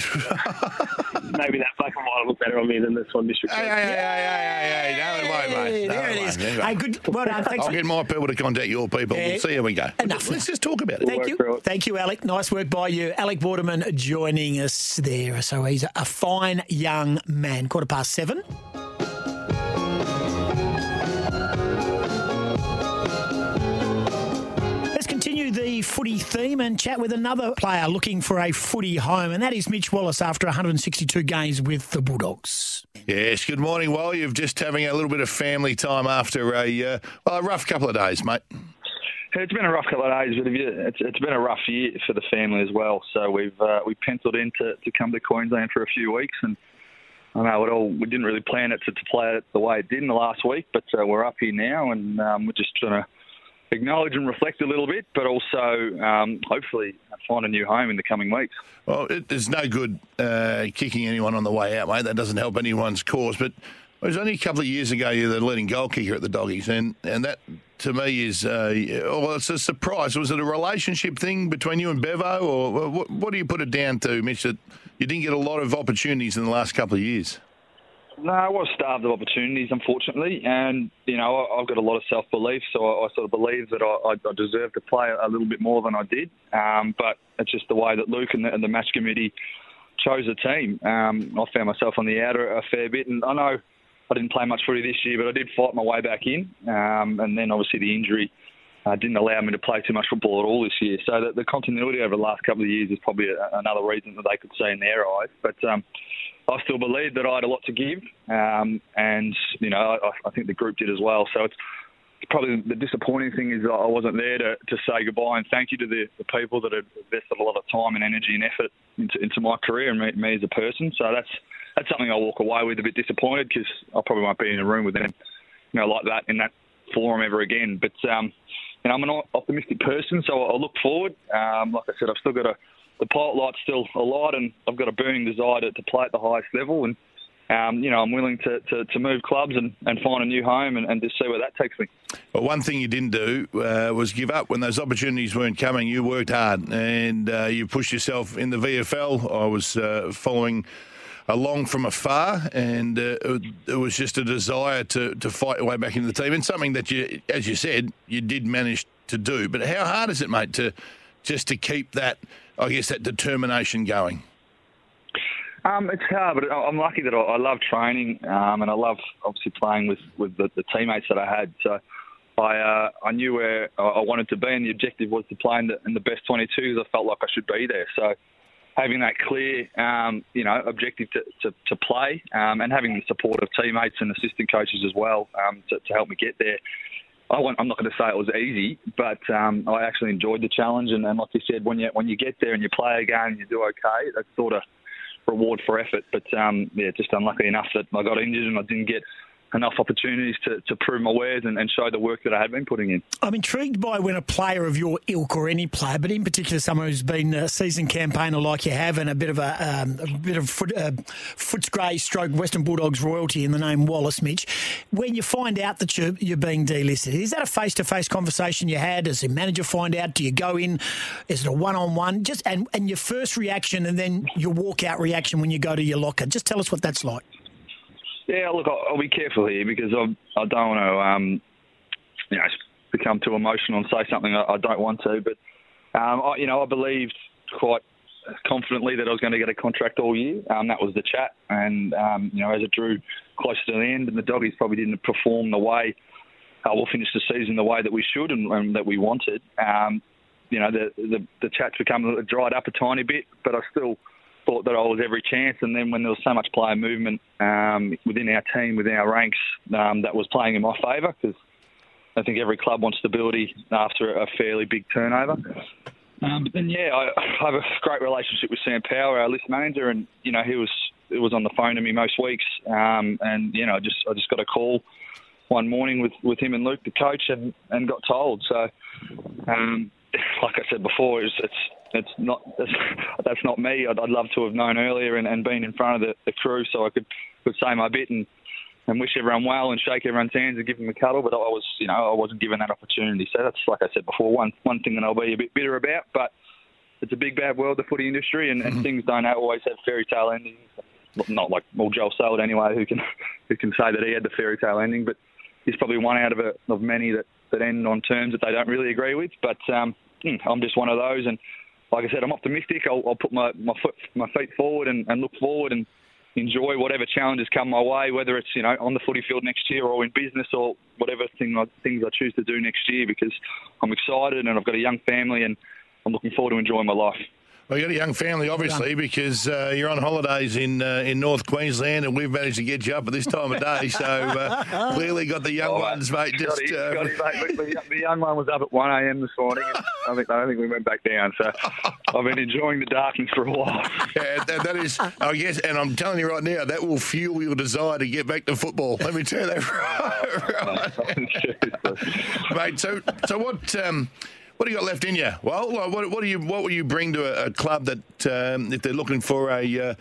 Maybe that black and white will look better on me than this one, District. Hey, hey, hey, hey, hey, hey, no, it won't, mate. No, there it won't. is. There you go. Hey, good. Well done. Thanks. I'll get my people to contact your people. Yeah. We'll see how we go. Enough. Let's just talk about it. Thank you. Thank you, Alec. Nice work by you. Alec Waterman joining us there. So he's a fine young man. Quarter past seven. Continue the footy theme and chat with another player looking for a footy home, and that is Mitch Wallis after 162 games with the Bulldogs. Yes, good morning. Well, you've just having a little bit of family time after a uh, well, a rough couple of days, mate. It's been a rough couple of days, but it's, it's been a rough year for the family as well. So we've uh, we penciled in to, to come to Queensland for a few weeks, and I know it all. We didn't really plan it to, to play it the way it did in the last week, but uh, we're up here now, and um, we're just trying to acknowledge and reflect a little bit, but also um, hopefully find a new home in the coming weeks. Well, it, there's no good uh, kicking anyone on the way out, mate. That doesn't help anyone's cause. But it was only a couple of years ago you were the leading goal kicker at the Doggies, and, and that to me is uh, well, it's a surprise. Was it a relationship thing between you and Bevo, or what, what do you put it down to, Mitch? That you didn't get a lot of opportunities in the last couple of years. No, I was starved of opportunities, unfortunately, and you know I- I've got a lot of self belief, so I, I sort of believe that I, I deserve to play a little bit more than I did. Um, but it's just the way that Luke and the, and the match committee chose a team. Um, I found myself on the outer a fair bit, and I know I didn't play much footy this year, but I did fight my way back in. Um, and then obviously the injury uh, didn't allow me to play too much football at all this year. So the, the continuity over the last couple of years is probably a, another reason that they could see in their eyes. But um, I still believe that I had a lot to give, um, and you know I, I think the group did as well. So it's probably the disappointing thing is I wasn't there to, to say goodbye and thank you to the, the people that had invested a lot of time and energy and effort into, into my career and me, me as a person. So that's that's something I walk away with a bit disappointed because I probably won't be in a room with them, you know, like that in that forum ever again. But um, you know, I'm an optimistic person, so I look forward. Um, like I said, I've still got a the pilot light's still alight, and I've got a burning desire to, to play at the highest level. And um, you know, I'm willing to, to, to move clubs and, and find a new home and, and just see where that takes me. But one thing you didn't do uh, was give up when those opportunities weren't coming. You worked hard and uh, you pushed yourself in the VFL. I was uh, following along from afar, and uh, it it was just a desire to, to fight your way back into the team, and something that you, as you said, you did manage to do. But how hard is it, mate, to just to keep that, I guess, that determination going? Um, it's hard, but I'm lucky that I, love training um, and I love obviously playing with, with the, the teammates that I had. So I uh, I knew where I I wanted to be, and the objective was to play in the, in the best 22s. I felt like I should be there. So having that clear, um, you know, objective to, to, to play, um, and having the support of teammates and assistant coaches as well um, to, to help me get there. I want, I'm not going to say it was easy, but um, I actually enjoyed the challenge. And, and like you said, when you when you get there and you play a game and you do okay, that's sort of reward for effort. But um, yeah, just unlucky enough that I got injured and I didn't get enough opportunities to, to prove my wares and, and show the work that I had been putting in. I'm intrigued by when a player of your ilk or any player, but in particular someone who's been a seasoned campaigner like you have and a bit of a, um, a bit of foot, uh, Footscray stroke Western Bulldogs royalty in the name Wallis Mitch, when you find out that you're, you're being delisted, is that a face-to-face conversation you had? Does the manager find out? Do you go in? Is it a one-on-one? Just and, and your first reaction and then your walkout reaction when you go to your locker. Just tell us what that's like. Yeah, look, I'll, I'll be careful here because I, I don't want to, um, you know, become too emotional and say something I, I don't want to. But um, I, you know, I believed quite confidently that I was going to get a contract all year. Um, that was the chat, and um, you know, as it drew closer to the end, and the doggies probably didn't perform the way uh, we'll finish the season the way that we should and, and that we wanted. Um, you know, the, the the chat's become dried up a tiny bit, but I still thought that I was every chance. And then when there was so much player movement um, within our team, within our ranks, um, that was playing in my favour because I think every club wants stability after a fairly big turnover. Um, but then, yeah, I, I have a great relationship with Sam Power, our list manager, and you know he was he was on the phone to me most weeks, um, and you know I just I just got a call one morning with, with him and Luke, the coach, and, and got told. So, um, like I said before, it's it's it's not that's, not me. I'd, I'd love to have known earlier and, and been in front of the, the crew so I could could say my bit and and wish everyone well and shake everyone's hands and give them a cuddle. But I was, you know, I wasn't given that opportunity. So that's like I said before, one one thing that I'll be a bit bitter about. But it's a big bad world, the footy industry, and, and things don't always have fairy tale endings. Not like well, Joel Selwood anyway, who can who can say that he had the fairy tale ending, but he's probably one out of a, of many that, that end on terms that they don't really agree with. But um, I'm just one of those, and like I said, I'm optimistic. I'll, I'll put my my, foot, my feet forward and, and look forward and enjoy whatever challenges come my way, whether it's you know on the footy field next year or in business or whatever thing I, things I choose to do next year. Because I'm excited and I've got a young family and I'm looking forward to enjoying my life. Well, you got a young family, obviously, because uh, you're on holidays in uh, in North Queensland, and we've managed to get you up at this time of day. So uh, clearly, got the young Oh, ones, mate. Just Scotty, uh, Scotty, mate, the, the young one was up at 1 a.m. this morning. And I think I don't think we went back down. So I've been enjoying the darkness for a while. Yeah, that, that is, I guess, and I'm telling you right now, that will fuel your desire to get back to football. Let me tell you that right, mate. So, so what? Um, what do you got left in you? Well, what, what do you what will you bring to a, a club that um, if they're looking for a, uh,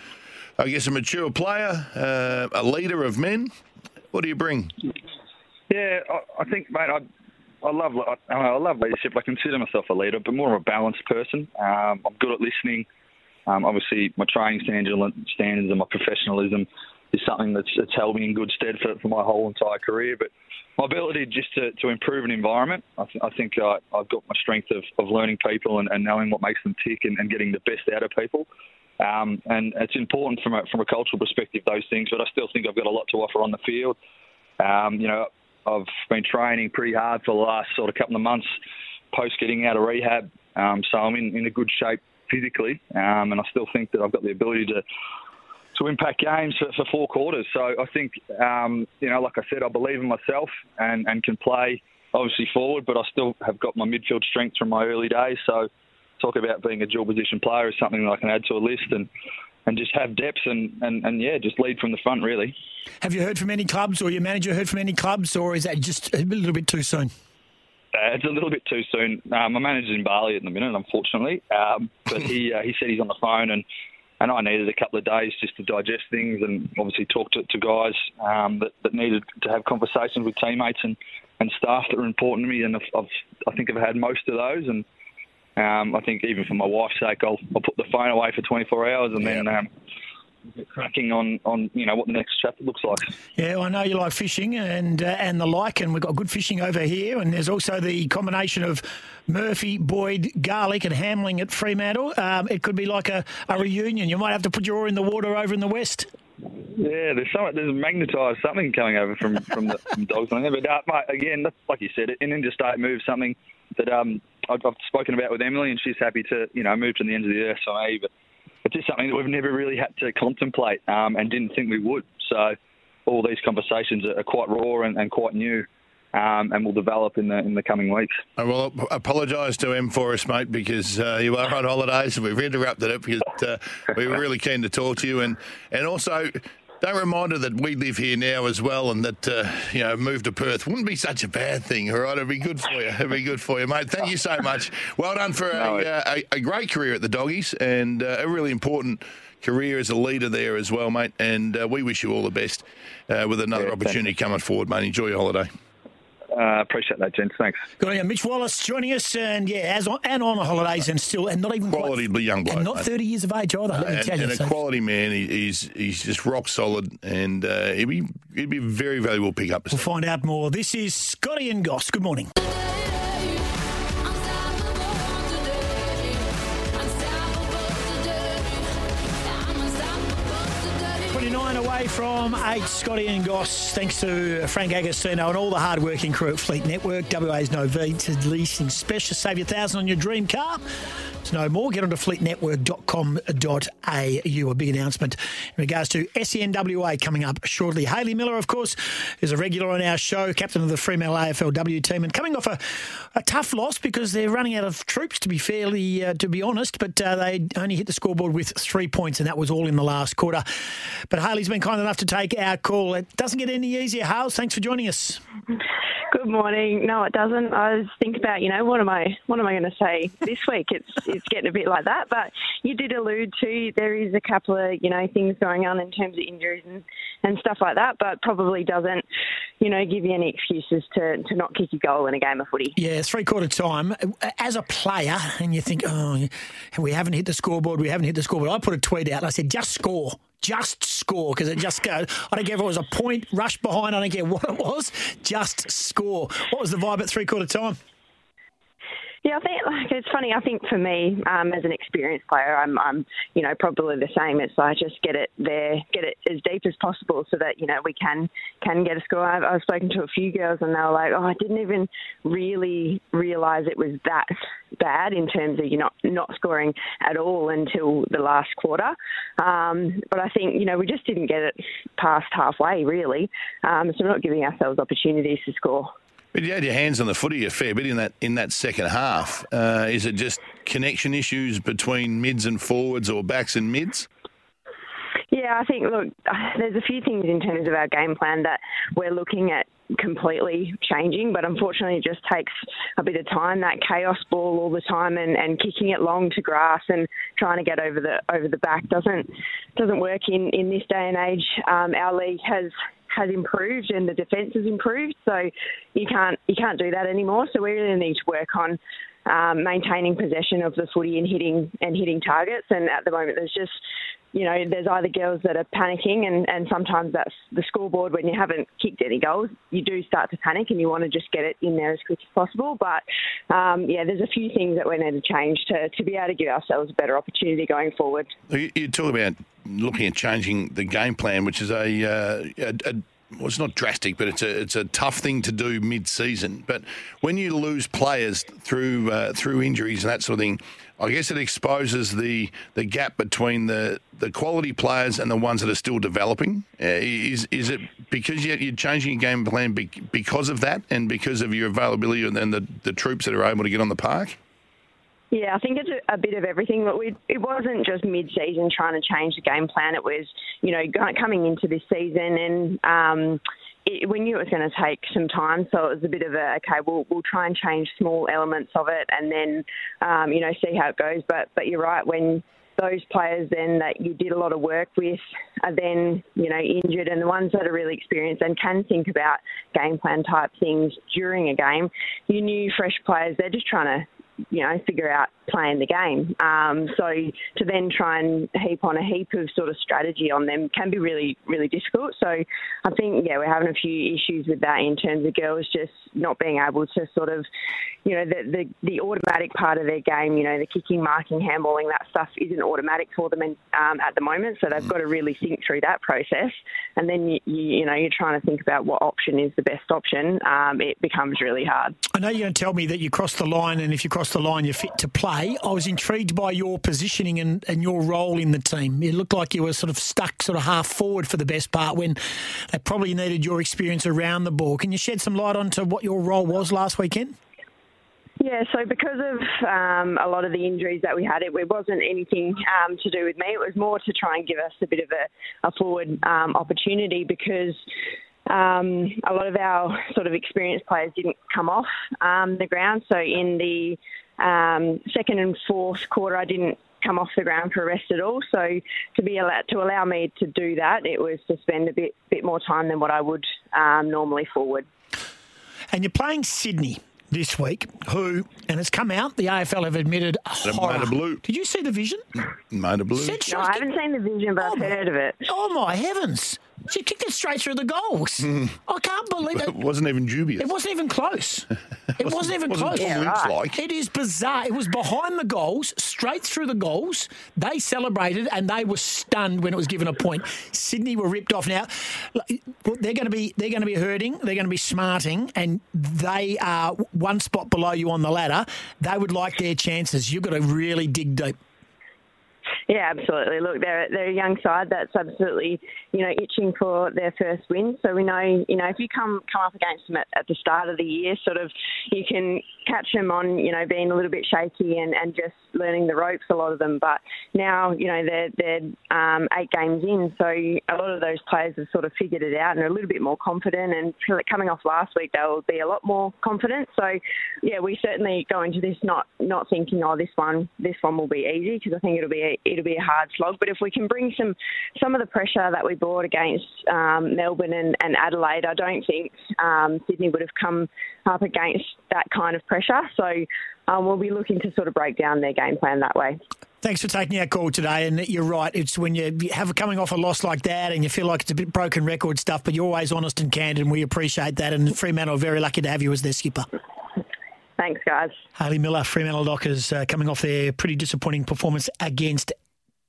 I guess, a mature player, uh, a leader of men? What do you bring? Yeah, I, I think, mate, I, I love I, I love leadership. I consider myself a leader, but more of a balanced person. Um, I'm good at listening. Um, obviously, my training standards, and my professionalism is something that's, that's held me in good stead for, for my whole entire career. But my ability just to, to improve an environment, I, th- I think uh, I've got my strength of, of learning people and, and knowing what makes them tick and, and getting the best out of people. Um, and it's important from a, from a cultural perspective, those things, but I still think I've got a lot to offer on the field. Um, you know, I've been training pretty hard for the last sort of couple of months post getting out of rehab. Um, so I'm in, in a good shape physically, um, and I still think that I've got the ability to to impact games for, for four quarters. So I think, um, you know, like I said, I believe in myself and, and can play obviously forward, but I still have got my midfield strengths from my early days. So talk about being a dual position player is something that I can add to a list and and just have depth and, and, and yeah, just lead from the front really. Have you heard from any clubs or your manager heard from any clubs or is that just a little bit too soon? Uh, it's a little bit too soon. Uh, my manager's in Bali at the minute, unfortunately. Um, but he uh, he said he's on the phone, and, and I needed a couple of days just to digest things and obviously talk to, to guys um, that, that needed to have conversations with teammates and, and staff that were important to me. And I've, I've, I think I've had most of those. And um, I think even for my wife's sake, I'll, I'll put the phone away for 24 hours and then um, get cracking on, on you know what the next chapter looks like. Yeah, I know you like fishing and uh, and the like, and we've got good fishing over here. And there's also the combination of Murphy, Boyd, Garlic, and Hamling at Fremantle. Um, it could be like a, a reunion. You might have to put your oar in the water over in the west. Yeah, there's some, there's magnetised something coming over from from the from dogs on there. But uh, mate, again, like you said, an interstate move, something that um I've, I've spoken about with Emily, and she's happy to you know move to the end of the earth for me. But it's just something that we've never really had to contemplate um, and didn't think we would. So all these conversations are, quite raw and, and quite new. Um, and will develop in the in the coming weeks. I will apologise to M for us, mate, because uh, you are on holidays and we've interrupted it because uh, we were really keen to talk to you. And, and also, don't remind her that we live here now as well and that, uh, you know, move to Perth wouldn't be such a bad thing, all right? It'd be good for you. It'd be good for you, mate. Thank you so much. Well done for a, uh, a, a great career at the Doggies and uh, a really important career as a leader there as well, mate. And uh, we wish you all the best uh, with another Yeah, opportunity coming forward, mate. Enjoy your holiday. Uh, appreciate that, gents. Thanks. Good on you, Mitch Wallis joining us, and yeah, as on, and on holidays, and still, and not even Quality young bloke. and not mate. thirty years of age either. let me and, you. and a so- quality man. He, he's he's just rock solid, and uh, he'd be he'd be a very valuable pickup. We'll find out more. This is Scotty and Goss. Good morning. Away from eight. Scotty and Goss. Thanks to Frank Agostino and all the hard-working crew at Fleet Network. WA's Novated leasing specialist. Save you a thousand on your dream car. To know more, get onto fleetnetwork.com.au. A big announcement in regards to SENWA coming up shortly. Hayley Miller, of course, is a regular on our show, captain of the Fremantle AFLW team, and coming off a, a tough loss because they're running out of troops, to be fairly, uh, to be honest. But uh, they only hit the scoreboard with three points, and that was all in the last quarter. But Hayley's been kind enough to take our call. It doesn't get any easier. Hales, thanks for joining us. Good morning. No, it doesn't. I was thinking about, you know, what am I, what am I going to say this week? It's it's getting a bit like that. But you did allude to there is a couple of, you know, things going on in terms of injuries and, and stuff like that. But probably doesn't, you know, give you any excuses to, to not kick a goal in a game of footy. Yeah, three quarter time. As a player, and you think, oh, we haven't hit the scoreboard, we haven't hit the scoreboard. I put a tweet out and I said, just score. Just score because it just goes. I don't care if it was a point rush behind. I don't care what it was. Just score. What was the vibe at three quarter time? Yeah, I think like it's funny. I think for me, um, as an experienced player, I'm, I'm, you know, probably the same. It's like just get it there, get it as deep as possible, so that you know we can can get a score. I've, I've spoken to a few girls, and they were like, "Oh, I didn't even really realise it was that bad in terms of you not not scoring at all until the last quarter." Um, but I think you know we just didn't get it past halfway, really. Um, so we're not giving ourselves opportunities to score. But you had your hands on the footy a fair bit in that in that second half. Uh, is it just connection issues between mids and forwards, or backs and mids? Yeah, I think, look, there's a few things in terms of our game plan that we're looking at completely changing, but unfortunately it just takes a bit of time. That chaos ball all the time and, and kicking it long to grass and trying to get over the over the back doesn't doesn't work in, in this day and age. Um, our league has has improved and the defence has improved, so you can't you can't do that anymore. So we really need to work on um, maintaining possession of the footy and hitting and hitting targets. And at the moment, there's just you know there's either girls that are panicking, and, and sometimes that's the scoreboard when you haven't kicked any goals. You do start to panic, and you want to just get it in there as quick as possible. But um, yeah, there's a few things that we need to change to to be able to give ourselves a better opportunity going forward. You, talk about looking at changing the game plan, which is a, uh, a, a well, it's not drastic, but it's a it's a tough thing to do mid-season. But when you lose players through uh, through injuries and that sort of thing, I guess it exposes the the gap between the, the quality players and the ones that are still developing. Uh, is is it because you're, you're changing your game plan be, because of that and because of your availability and then the, the troops that are able to get on the park? Yeah, I think it's a, bit of everything. But it wasn't just mid-season trying to change the game plan. It was, you know, coming into this season and um, it, we knew it was going to take some time. So it was a bit of a okay. We'll we'll try and change small elements of it, and then um, you know see how it goes. But but you're right when those players then that you did a lot of work with are then you know injured, and the ones that are really experienced and can think about game plan type things during a game, you knew fresh players. They're just trying to you know, figure out playing the game. Um, so to then try and heap on a heap of sort of strategy on them can be really, really difficult. So I think, yeah, we're having a few issues with that in terms of girls just not being able to sort of, you know, the, the, the automatic part of their game, you know, the kicking, marking, handballing, that stuff isn't automatic for them in, um, at the moment. So they've got to really think through that process. And then, you, you, you know, you're trying to think about what option is the best option. Um, it becomes really hard. I know you're going to tell me that you cross the line, and if you cross the line, you're fit to play. I was intrigued by your positioning and, and your role in the team. It looked like you were sort of stuck sort of half forward for the best part when they probably needed your experience around the ball. Can you shed some light onto what your role was last weekend? Yeah, so because of um, a lot of the injuries that we had, it, it wasn't anything um, to do with me. It was more to try and give us a bit of a, a forward um, opportunity because um, a lot of our sort of experienced players didn't come off um, the ground. So in the um, second and fourth quarter, I didn't come off the ground for a rest at all. So to be allowed to allow me to do that, it was to spend a bit bit more time than what I would um, normally forward. And you're playing Sydney this week, who, and it's come out, the AFL have admitted They're horror. made of blue. Did you see the vision? Made of blue. Said No, I haven't seen the vision, but I've heard of it. Oh my heavens! She kicked it straight through the goals. I can't believe it. It wasn't even dubious. It wasn't even close. It wasn't, even wasn't close. Tom Lynch like. It is bizarre. It was behind the goals, straight through the goals. They celebrated and they were stunned when it was given a point. Sydney were ripped off. Now they're going to be they're going to be hurting. They're going to be smarting, and they are one spot below you on the ladder. They would like their chances. You've got to really dig deep. Yeah, absolutely. Look, they're they're a young side that's absolutely you know itching for their first win. So we know you know if you come come up against them at, at the start of the year, sort of you can catch them on you know being a little bit shaky and, and just learning the ropes. A lot of them, but now you know they're they're um, eight games in, so a lot of those players have sort of figured it out and are a little bit more confident. And coming off last week, they'll be a lot more confident. So yeah, we certainly go into this not not thinking oh this one this one will be easy because I think it'll be a, it'll be a hard slog. But if we can bring some some of the pressure that we brought against um, Melbourne and, and Adelaide, I don't think um, Sydney would have come up against that kind of pressure. So um, we'll be looking to sort of break down their game plan that way. Thanks for taking our call today. And you're right. It's when you have coming off a loss like that and you feel like it's a bit broken record stuff, but you're always honest and candid, and we appreciate that. And Fremantle are very lucky to have you as their skipper. Thanks, guys. Hayley Miller, Fremantle Dockers, uh, coming off their pretty disappointing performance against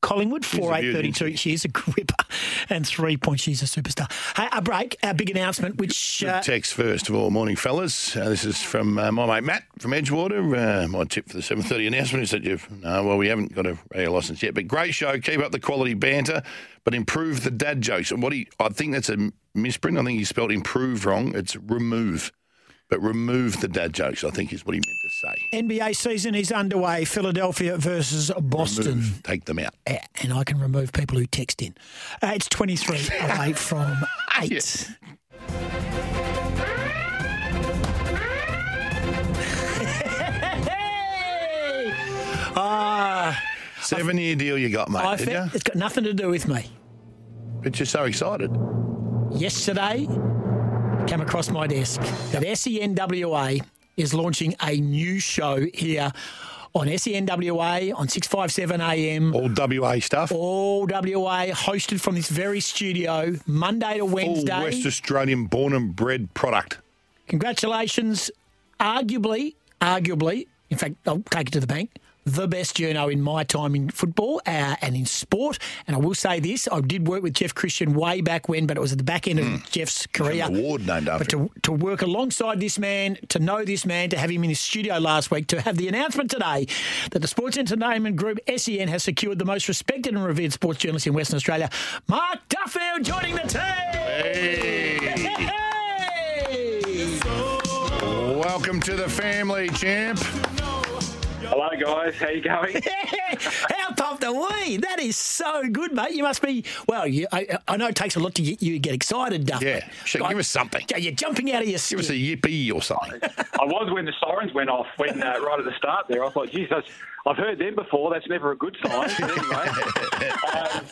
Collingwood, four eight thirty two. She's a gripper, and three points. She's a superstar. Hey, a break. Our big announcement, which uh, Text first of all, morning fellas. Uh, this is from uh, my mate Matt from Edgewater. Uh, my tip for the seven thirty announcement is that you've no, well, we haven't got a radio license yet, but great show. Keep up the quality banter, but improve the dad jokes. And what he, I think that's a misprint. I think he spelled improve wrong. It's remove, but remove the dad jokes. I think is what he meant to say. NBA season is underway. Philadelphia versus Boston. Remove, take them out. And I can remove people who text in. Uh, it's 23 away from 8. Ah, Seven year deal you got, mate. I did you? it's got nothing to do with me. But you're so excited. Yesterday, came across my desk that SENWA is launching a new show here on SENWA on 657 AM. All WA stuff. All WA, hosted from this very studio, Monday to Wednesday. West Australian born and bred product. Congratulations. Arguably, arguably, in fact, I'll take it to the bank. The best journo in my time in football uh, and in sport. And I will say this I did work with Geoff Christian way back when, but it was at the back end of Geoff's career. Award named after But to, to work alongside this man, to know this man, to have him in his studio last week, to have the announcement today that the Sports Entertainment Group, SEN, has secured the most respected and revered sports journalist in Western Australia, Mark Duffield, joining the team. Welcome to the family, champ. Hello, guys. How you going? How pumped are we? That is so good, mate. You must be. Well, you, I, I know it takes a lot to get you get excited, Duff. Yeah, Shit, give us something. Yeah, you're jumping out of your Give us a yippee or something. I was when the sirens went off, when uh, right at the start there. I thought, geez, that's, I've heard them before. That's never a good sign. But anyway, um,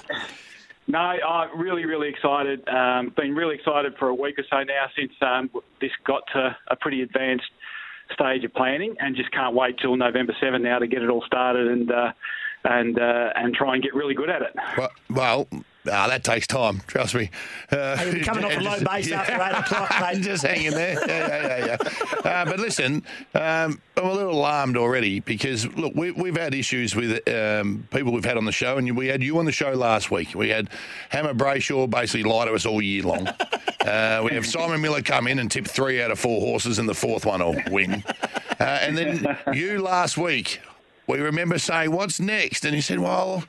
no, I'm really, really excited. Um, been really excited for a week or so now since um, this got to a pretty advanced stage of planning, and just can't wait till November 7 now to get it all started and uh, and uh, and try and get really good at it. Well, well ah, that takes time. Trust me. Uh, Hey, you're coming off a low base yeah. after 8 o'clock, mate. just hanging there. Yeah, yeah, yeah. yeah. Uh, but listen, um, I'm a little alarmed already because look, we, we've had issues with um, people we've had on the show, and we had you on the show last week. We had Hammer Brayshaw basically lie to us all year long. Uh, we have Simon Miller come in and tip three out of four horses, and the fourth one will win. Uh, and then you last week, we remember saying, "What's next?" And he said, "Well."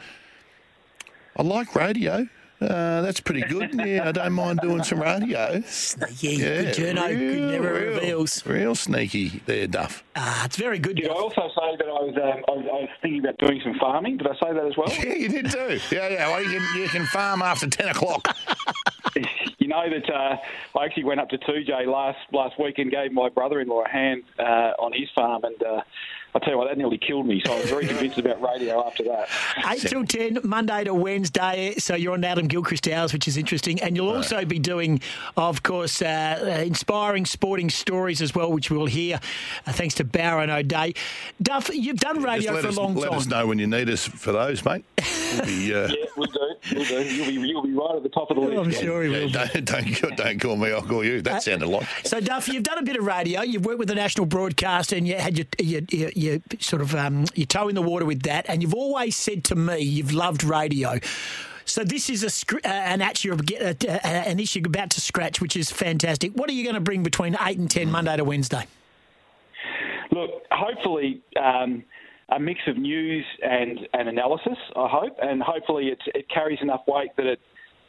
I like radio. Uh, that's pretty good. Yeah, I don't mind doing some radio. Sneaky. Good journo. Good never real, reveals. Real sneaky there, Duff. Ah, it's very good. Did I also say that I was, um, I was I was thinking about doing some farming? Did I say that as well? Yeah, you did too. Yeah, yeah. Well, you can, you can farm after 10 o'clock. You know that uh, I actually went up to 2J last last week and gave my brother-in-law a hand uh, on his farm, and uh, I tell you what, that nearly killed me. So I was very convinced about radio after that. 8 till 10, Monday to Wednesday. So you're on Adam Gilchrist hours, which is interesting. And you'll also be doing, of course, uh, uh, inspiring sporting stories as well, which we'll hear uh, thanks to Bowra and O'Dea. Duff, you've done radio let, for a us, long let time. us know when you need us for those, mate. We'll be, uh, Yeah, we'll do. We'll do. You'll be you'll be right at the top of the list. I'm sure he will. don't, don't, don't call me, I'll call you. That sounded like. So, Duff, you've done a bit of radio. You've worked with the national broadcaster and you had your, your, your, your sort of um, your toe in the water with that. And you've always said to me you've loved radio. So this is a uh, an actual uh, uh, an issue about to scratch, which is fantastic. What are you going to bring between eight and ten Monday to Wednesday? Look, hopefully um, a mix of news and, and analysis, I hope, and hopefully it's, it carries enough weight that it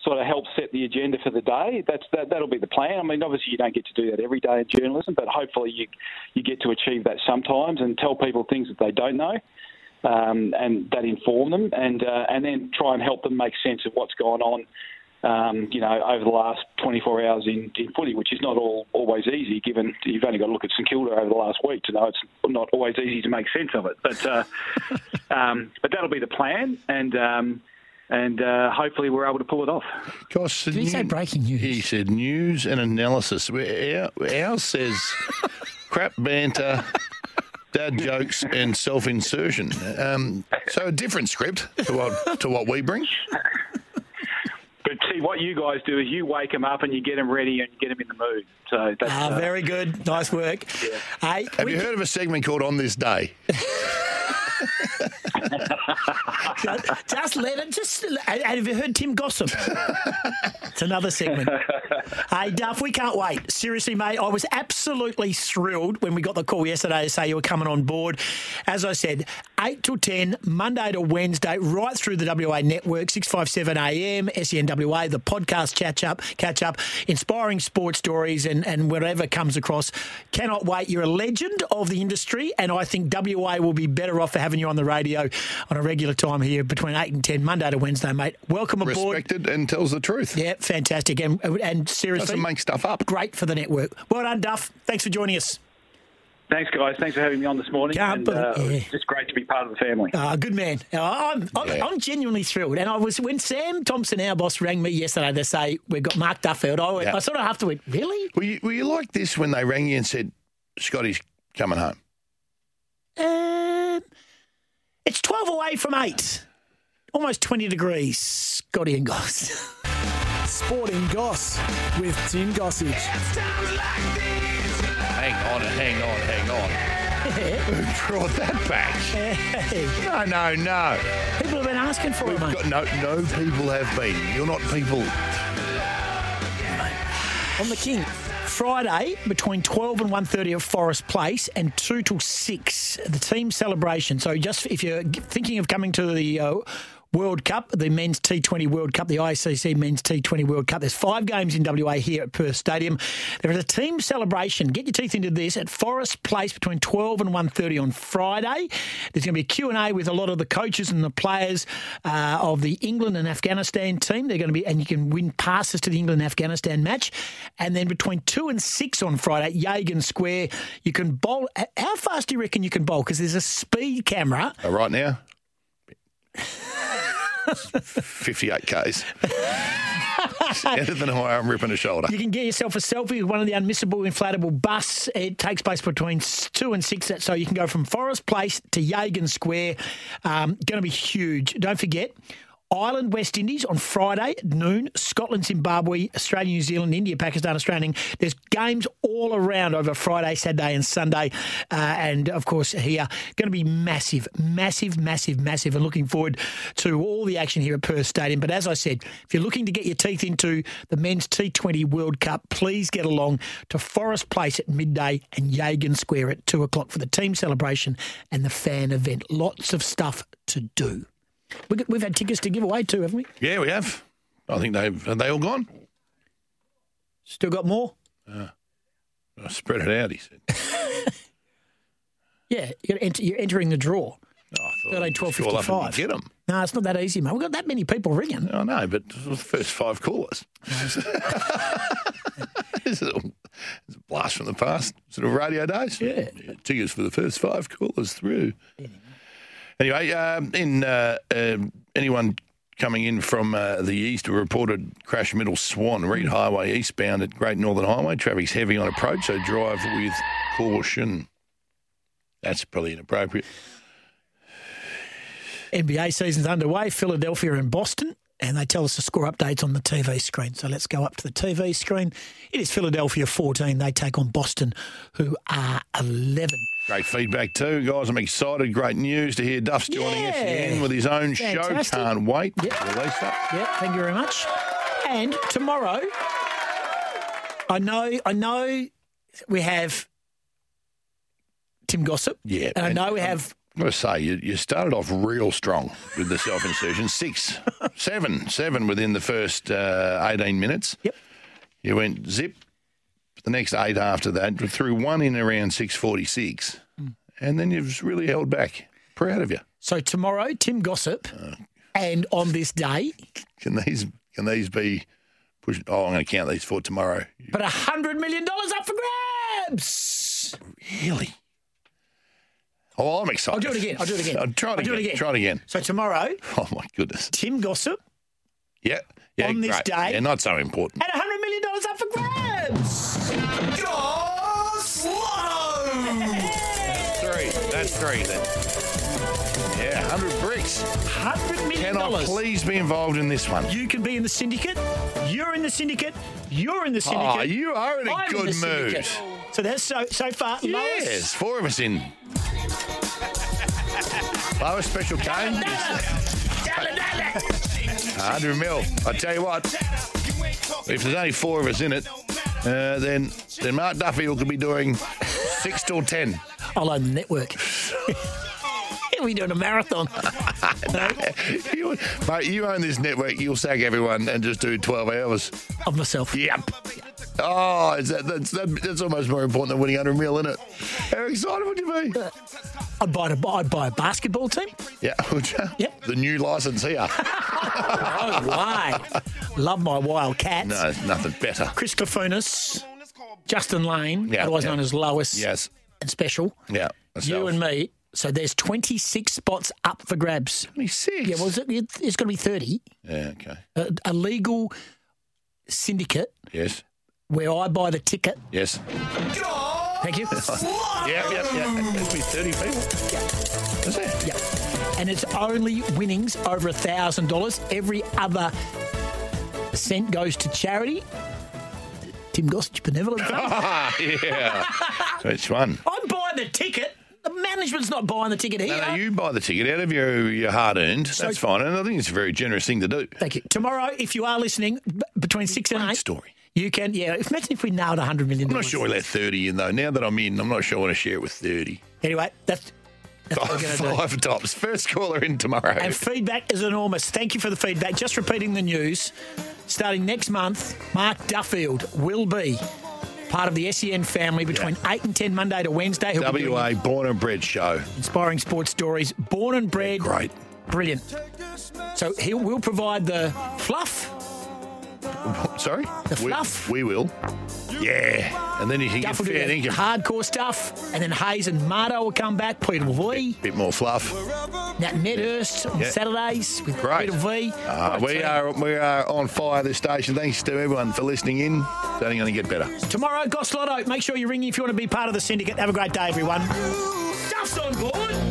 sort of help set the agenda for the day. That's that, that'll be the plan. I mean, obviously you don't get to do that every day in journalism, but hopefully you you get to achieve that sometimes and tell people things that they don't know. Um, and that inform them, and uh, and then try and help them make sense of what's gone on um, you know, over the last 24 hours in, in footy, which is not all always easy, given you've only got to look at St Kilda over the last week to know it's not always easy to make sense of it. But uh, um, but that'll be the plan, and um, and uh, hopefully we're able to pull it off. Gosh, Did he say breaking news? He said news and analysis. Our- Ours says crap banter, dad jokes, and self-insertion. Um, so a different script to what to what we bring. But see, what you guys do is you wake them up and you get them ready and you get them in the mood. So that's Ah, uh, very good. Nice work. Hey, Have you heard of a segment called On This Day? just let it. Just have you heard Tim Gossip? it's another segment. hey Duff, we can't wait. Seriously, mate, I was absolutely thrilled when we got the call yesterday to say you were coming on board. As I said, eight to ten, Monday to Wednesday, right through the WA network, six five seven AM, SENWA, the podcast catch up, catch up, inspiring sports stories and and whatever comes across. Cannot wait. You're a legend of the industry, and I think WA will be better off for having you on the radio on a regular time here between eight and ten, Monday to Wednesday, mate. Welcome aboard. Respected and tells the truth. Yeah, fantastic, and and seriously, Doesn't make stuff up. Great for the network. Well done, Duff. Thanks for joining us. Thanks, guys. Thanks for having me on this morning. Can't and, uh, believe- It's just great to be part of the family. Ah, good man. Uh, I'm, I'm, Yeah. I'm genuinely thrilled. And I was when Sam Thompson, our boss, rang me yesterday to say we've got Mark Duffield. I, went, Yeah. I sort of have to went, really? Were you, were you like this when they rang you and said, Scotty's coming home? Um, it's 12 away from 8. Almost 20 degrees. Scotty and Goss. Sporting Goss with Tim Gossage. Hang on, hang on, hang on. Who brought that back? No, no, no. People have been asking for it, We've mate. got, no, no people have been. You're not people. On the King. Friday between 12 and 1.30 at Forest Place and 2 till 6, the team celebration. So just if you're thinking of coming to the uh, World Cup, the Men's T20 World Cup, the ICC Men's T20 World Cup, there's five games in WA here at Perth Stadium. There is a team celebration. Get your teeth into this at Forest Place between 12 and 1.30 on Friday. There's going to be a Q&A with a lot of the coaches and the players uh, of the England and Afghanistan team. They're going to be, and you can win passes to the England Afghanistan match. And then between two and six on Friday, Yagan Square, you can bowl. How fast do you reckon you can bowl? Because there's a speed camera. Uh, right now, 58 Ks. Anything higher, I'm ripping a shoulder. You can get yourself a selfie with one of the unmissable inflatable bus. It takes place between two and six, so you can go from Forest Place to Yagan Square. Um, going to be huge. Don't forget. Ireland, West Indies on Friday noon. Scotland, Zimbabwe, Australia, New Zealand, India, Pakistan, Australia. There's games all around over Friday, Saturday, and Sunday. Uh, and of course, here, going to be massive, massive, massive, massive. And looking forward to all the action here at Perth Stadium. But as I said, if you're looking to get your teeth into the men's T20 World Cup, please get along to Forest Place at midday and Yagan Square at two o'clock for the team celebration and the fan event. Lots of stuff to do. We- We've had tickets to give away too, haven't we? Yeah, we have. I think they've. Are they all gone? Still got more? Uh, I spread it out, he said. Yeah, you gotta enter, you're entering the draw. Oh, Thirteen, twelve, Call up and fifty-five. Get them. No, it's not that easy, mate. We've got that many people ringing. I know, but it was the first five callers. Is a, it's a blast from the past, sort of radio days. Yeah. Tickets for the first five callers through. Anyway, um, in uh, um anyone coming in from uh, the east, a reported crash middle Swan, Reid Highway eastbound at Great Northern Highway. Traffic's heavy on approach, so drive with caution. That's probably inappropriate. NBA season's underway. Philadelphia and Boston, and they tell us the score updates on the TV screen. So let's go up to the TV screen. It is Philadelphia 14. They take on Boston, who are 11. Great feedback too, guys. I'm excited. Great news to hear Duff's joining us Yeah. again with his own Fantastic. show. Can't wait to release that. Yeah, thank you very much. And tomorrow, I know, I know, we have Tim Gossip. Yeah, and I know we have. I've got to say, you, you started off real strong with the self insertion. Six, seven, seven within the first uh, 18 minutes. Yep. You went zip. The next eight after that, threw one in around 6.46. Mm. And then you've really held back. Proud of you. So tomorrow, Tim Gossip, and on this day, Can these can these be pushed? Oh, I'm going to count these for tomorrow. but a hundred million dollars up for grabs. Really? Oh, I'm excited. I'll do it again. I'll do it again. I'll try it I'll do it again. Try it again. So tomorrow, Oh, my goodness. Tim Gossip Yeah. Yeah, On this great. day- Yeah, not so important. and a hundred million dollars up for grabs. Three. Then. Yeah, 100 bricks. Hundred million Can I please be involved in this one? You can be in the syndicate. You're in the syndicate. You're in the syndicate. Oh, you are in a I'm good the syndicate. mood. So that's so so far. Yes, Lois, four of us in. Lower special cane. 100 mil. I tell you what, if there's only four of us in it, uh, then then Mark Duffield could be doing six till ten. I'll own the network. He'll doing a marathon. you, mate, you own this network. You'll sack everyone and just do 12 hours. Of myself. Yep. Oh, is that, that's, that, that's almost more important than winning 100 mil, isn't it? How excited would you be? Uh, I'd buy a, I'd buy a basketball team. Yeah, would you? Yep. The new licensee. No oh, way. Love my Wildcats. No, nothing better. Chris Kofunis, Justin Lane, Yeah, otherwise known as Lois Yes. And Special. Yeah. You and me. So there's 26 spots up for grabs. 26? Yeah, well, it's, it's going to be 30. Yeah, okay. A, a legal syndicate Yes. where I buy the ticket. Yes. Thank you. yeah, yeah, yeah. That'd be 30 people. Is it? Yeah. And it's only winnings over a thousand dollars. Every other cent goes to charity. Tim Gossage Benevolent Fund. yeah. Which one? I'm buying the ticket. The management's not buying the ticket here. No, no, you buy the ticket out of your, your hard earned. So- That's fine. And I think it's a very generous thing to do. Thank you. Tomorrow, if you are listening, b- between six and eight, story. you can. Yeah, imagine if we nailed a hundred million. I'm not sure we let 30 in, though. Now that I'm in, I'm not sure I want to share it with 30. Anyway, that's that's what we're going to do. Five tops. First caller in tomorrow. And feedback is enormous. Thank you for the feedback. Just repeating the news. Starting next month, Mark Duffield will be part of the SEN family between 8 and 10 Monday to Wednesday. He'll WA Born and Bred Show. inspiring sports stories. Born and bred. Great. Brilliant. So he will provide the fluff. Sorry? The We- fluff? We, will. Yeah. And then you can Duff will get do fair the dinkum. hardcore stuff, and then Hayes and Mardo will come back. Peter V, Bit more fluff. Nat Medhurst on Yeah. Saturdays with Great. Peter V. Uh, we are we are on fire this station. Thanks to everyone for listening in. It's only going to get better. Tomorrow, Goslotto. Make sure you ring if you want to be part of the syndicate. Have a great day, everyone. Duff's on board.